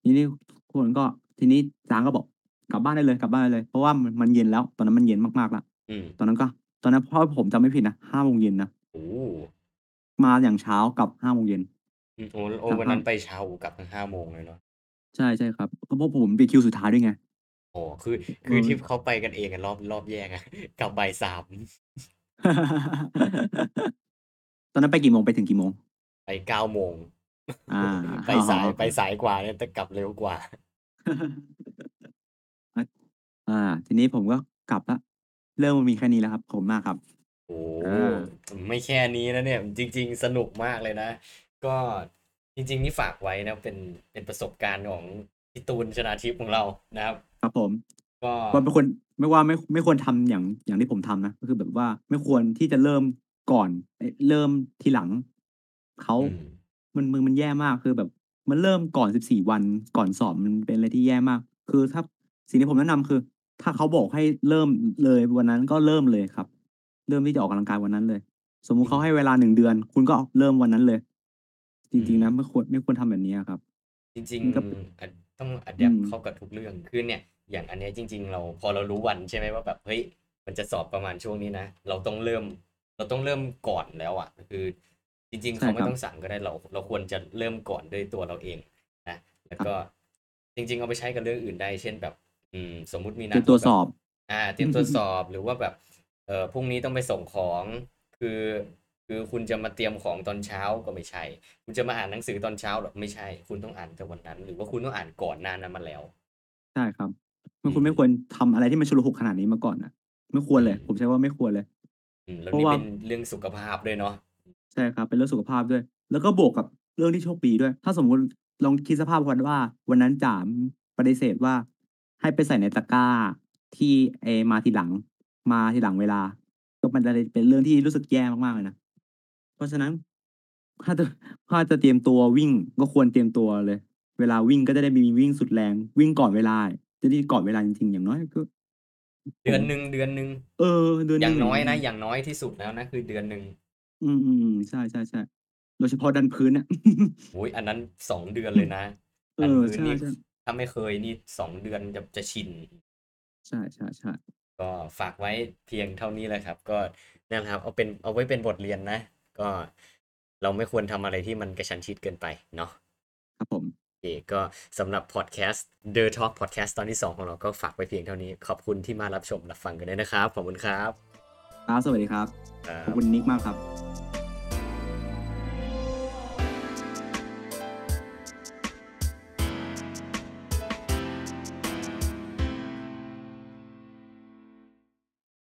ทีนี้ทุกคนก็ ทีนี้จางก็บอก กลับบ้านได้เลยกลับบ้านได้เลย เพราะว่ามันมันเย็นแล้ว ตอนนั้นมันเย็นมากๆแล้วอืมตอนนั้นก็ ตอนนั้นเพราะผมจำไม่ผิดนะห้าโมงเย็นนะโอ้มาอย่างเช้ากลับห้าโมงเย็นอืมโอ้โอ้ครับวันนั้นไปเช้ากลับตั้งห้าโมงเลยเนาะใช่ใช่ครับก็เพราะผมเป็นคิวสุดท้ายด้วยไง โอ้คือคือเออที่เขาไปกันเองกันรอบ รอบแยกอะ กลับบ่ายสามตอนนั้นไปกี่โมง ไปถึงกี่โมง ไปเก้าโมงอ่าไปสายไปสายกว่าเนี่ย แต่กลับเร็วกว่าอ่า ทีนี้ผมก็กลับละเรื่องมันมีแค่นี้แล้วครับผมมากครับ โอ้อ่าไม่แค่นี้นะเนี่ย จริง ๆ สนุกมากเลยนะ ก็ จริง ๆ นี่ฝากไว้นะ เป็น เป็นประสบการณ์ของพี่ตูน ชนาทิพย์ของเรานะครับ ครับผม ก็ว่าเป็นคนไม่ว่าไม่ไม่ควรทำอย่างอย่างที่ผมทำนะก็คือแบบว่าไม่ควรที่จะเริ่มก่อนเอ้ยเริ่มทีหลังเขาอืม มันมันมันแย่มากคือแบบ มันเริ่มก่อนสิบสี่วันก่อนสอบมันเป็นอะไรที่แย่มาก คือถ้าสิ่งที่ผมแนะนำคือ ถ้าเขาบอกให้เริ่มเลยวันนั้นก็เริ่มเลยครับ เริ่มที่จะออกกำลังกายวันนั้นเลย สมมุติเขาให้เวลาหนึ่งเดือน คุณก็เริ่มวันนั้นเลยจริงๆนะไม่ควรไม่ควรทำแบบนี้ครับ จริงมันก็ๆอะต้องอัดแออืปม เข้ากับทุกเรื่องคือเนี่ย อย่างอันเนี้ยจริง ๆ เราพอเรารู้วันใช่ไหมว่าแบบเฮ้ยมันจะสอบประมาณช่วงนี้นะเราต้องเริ่ม เราต้องเริ่มก่อนแล้วอะคือ จริงๆใช่เขาไม่ครับต้องสั่งก็ได้เรา เราควรจะเริ่มก่อนด้วยตัวเราเองนะแล้วก็จริง ๆ เอาไปใช้กับเรื่องอื่นได้ เช่นแบบ อืม สมมุติมีเตนัรีดยมตัวแบบสอบ อ่าเตรียมตัวสอบหรือว่าแบบเออพรุ่งนี้ต้องไปส่งของคือ คือคุณจะมาเตรียมของตอนเช้าก็ไม่ใช่ คุณจะมาอ่านหนังสือตอนเช้าหรอไม่ใช่ คุณต้องอ่านแต่วันนั้น หรือว่าคุณต้องอ่านก่อนหน้านั้นมาแล้ว ใช่ครับ มันคุณไม่ควรทำอะไรที่มันชุลหุกขนาดนี้มาก่อนนะไม่ควรเลย ผมใช้ว่าไม่ควรเลย อืมแล้วเพราะนี่ว่า เป็นเรื่องสุขภาพด้วยเนาะใช่ครับ เป็นเรื่องสุขภาพด้วย แล้วก็บวกกับเรื่องที่โชคดีด้วย ถ้าสมมุติลองคิดสภาพวันว่า วันนั้นจ๋ามปฏิเสธว่า ให้ไปใส่ในตะกร้าที่เออมาทีหลัง มาทีหลังเวลา ก็มันจะเป็นเรื่องที่รู้สึกแย่มากๆเลยนะเพราะฉะนั้นถ้าจะถ้าจะเตรียมตัววิ่งก็ควรเตรียมตัวเลย เวลาวิ่งก็จะได้มีวิ่งสุดแรง วิ่งก่อนเวลา จะได้ก่อนเวลาจริงๆอย่างน้อยก็ เดือนหนึ่งเดือนหนึ่งเออ เดือนหอนึ่ย่างน้อยนะ อย่างน้อยที่สุดแล้วนะคือเดือนหนึ่งอืมอืมอืมใช่ใช่ใช่โดยเฉพาะดันพื้นเนี่ยโอ้ยอันนั้นสองเดือนเลยนะเออันอพื้นใช่นี่ใช่ถ้าไม่เคยนี่สองเดือนจะจะชิน ใช่ใช่ใช่ก็ฝากไว้เพียงเท่านี้แหละครับ ก็นั่นแหละครับ เอาเป็นเอาไว้เป็นบทเรียนนะ ก็เราไม่ควรทำอะไรที่มันกระชั้นชิดเกินไปเนาะ ครับผมโอ เคก็สำหรับพอดแคสต์ The Talk Podcast ตอนที่ 2 ของเราก็ฝากไว้เพียงเท่านี้ ขอบคุณที่มารับชมรับฟังกันด้วยนะครับ ขอบคุณครับ ครับ สวัสดีครับครัขอบบคุณนิกมากครับ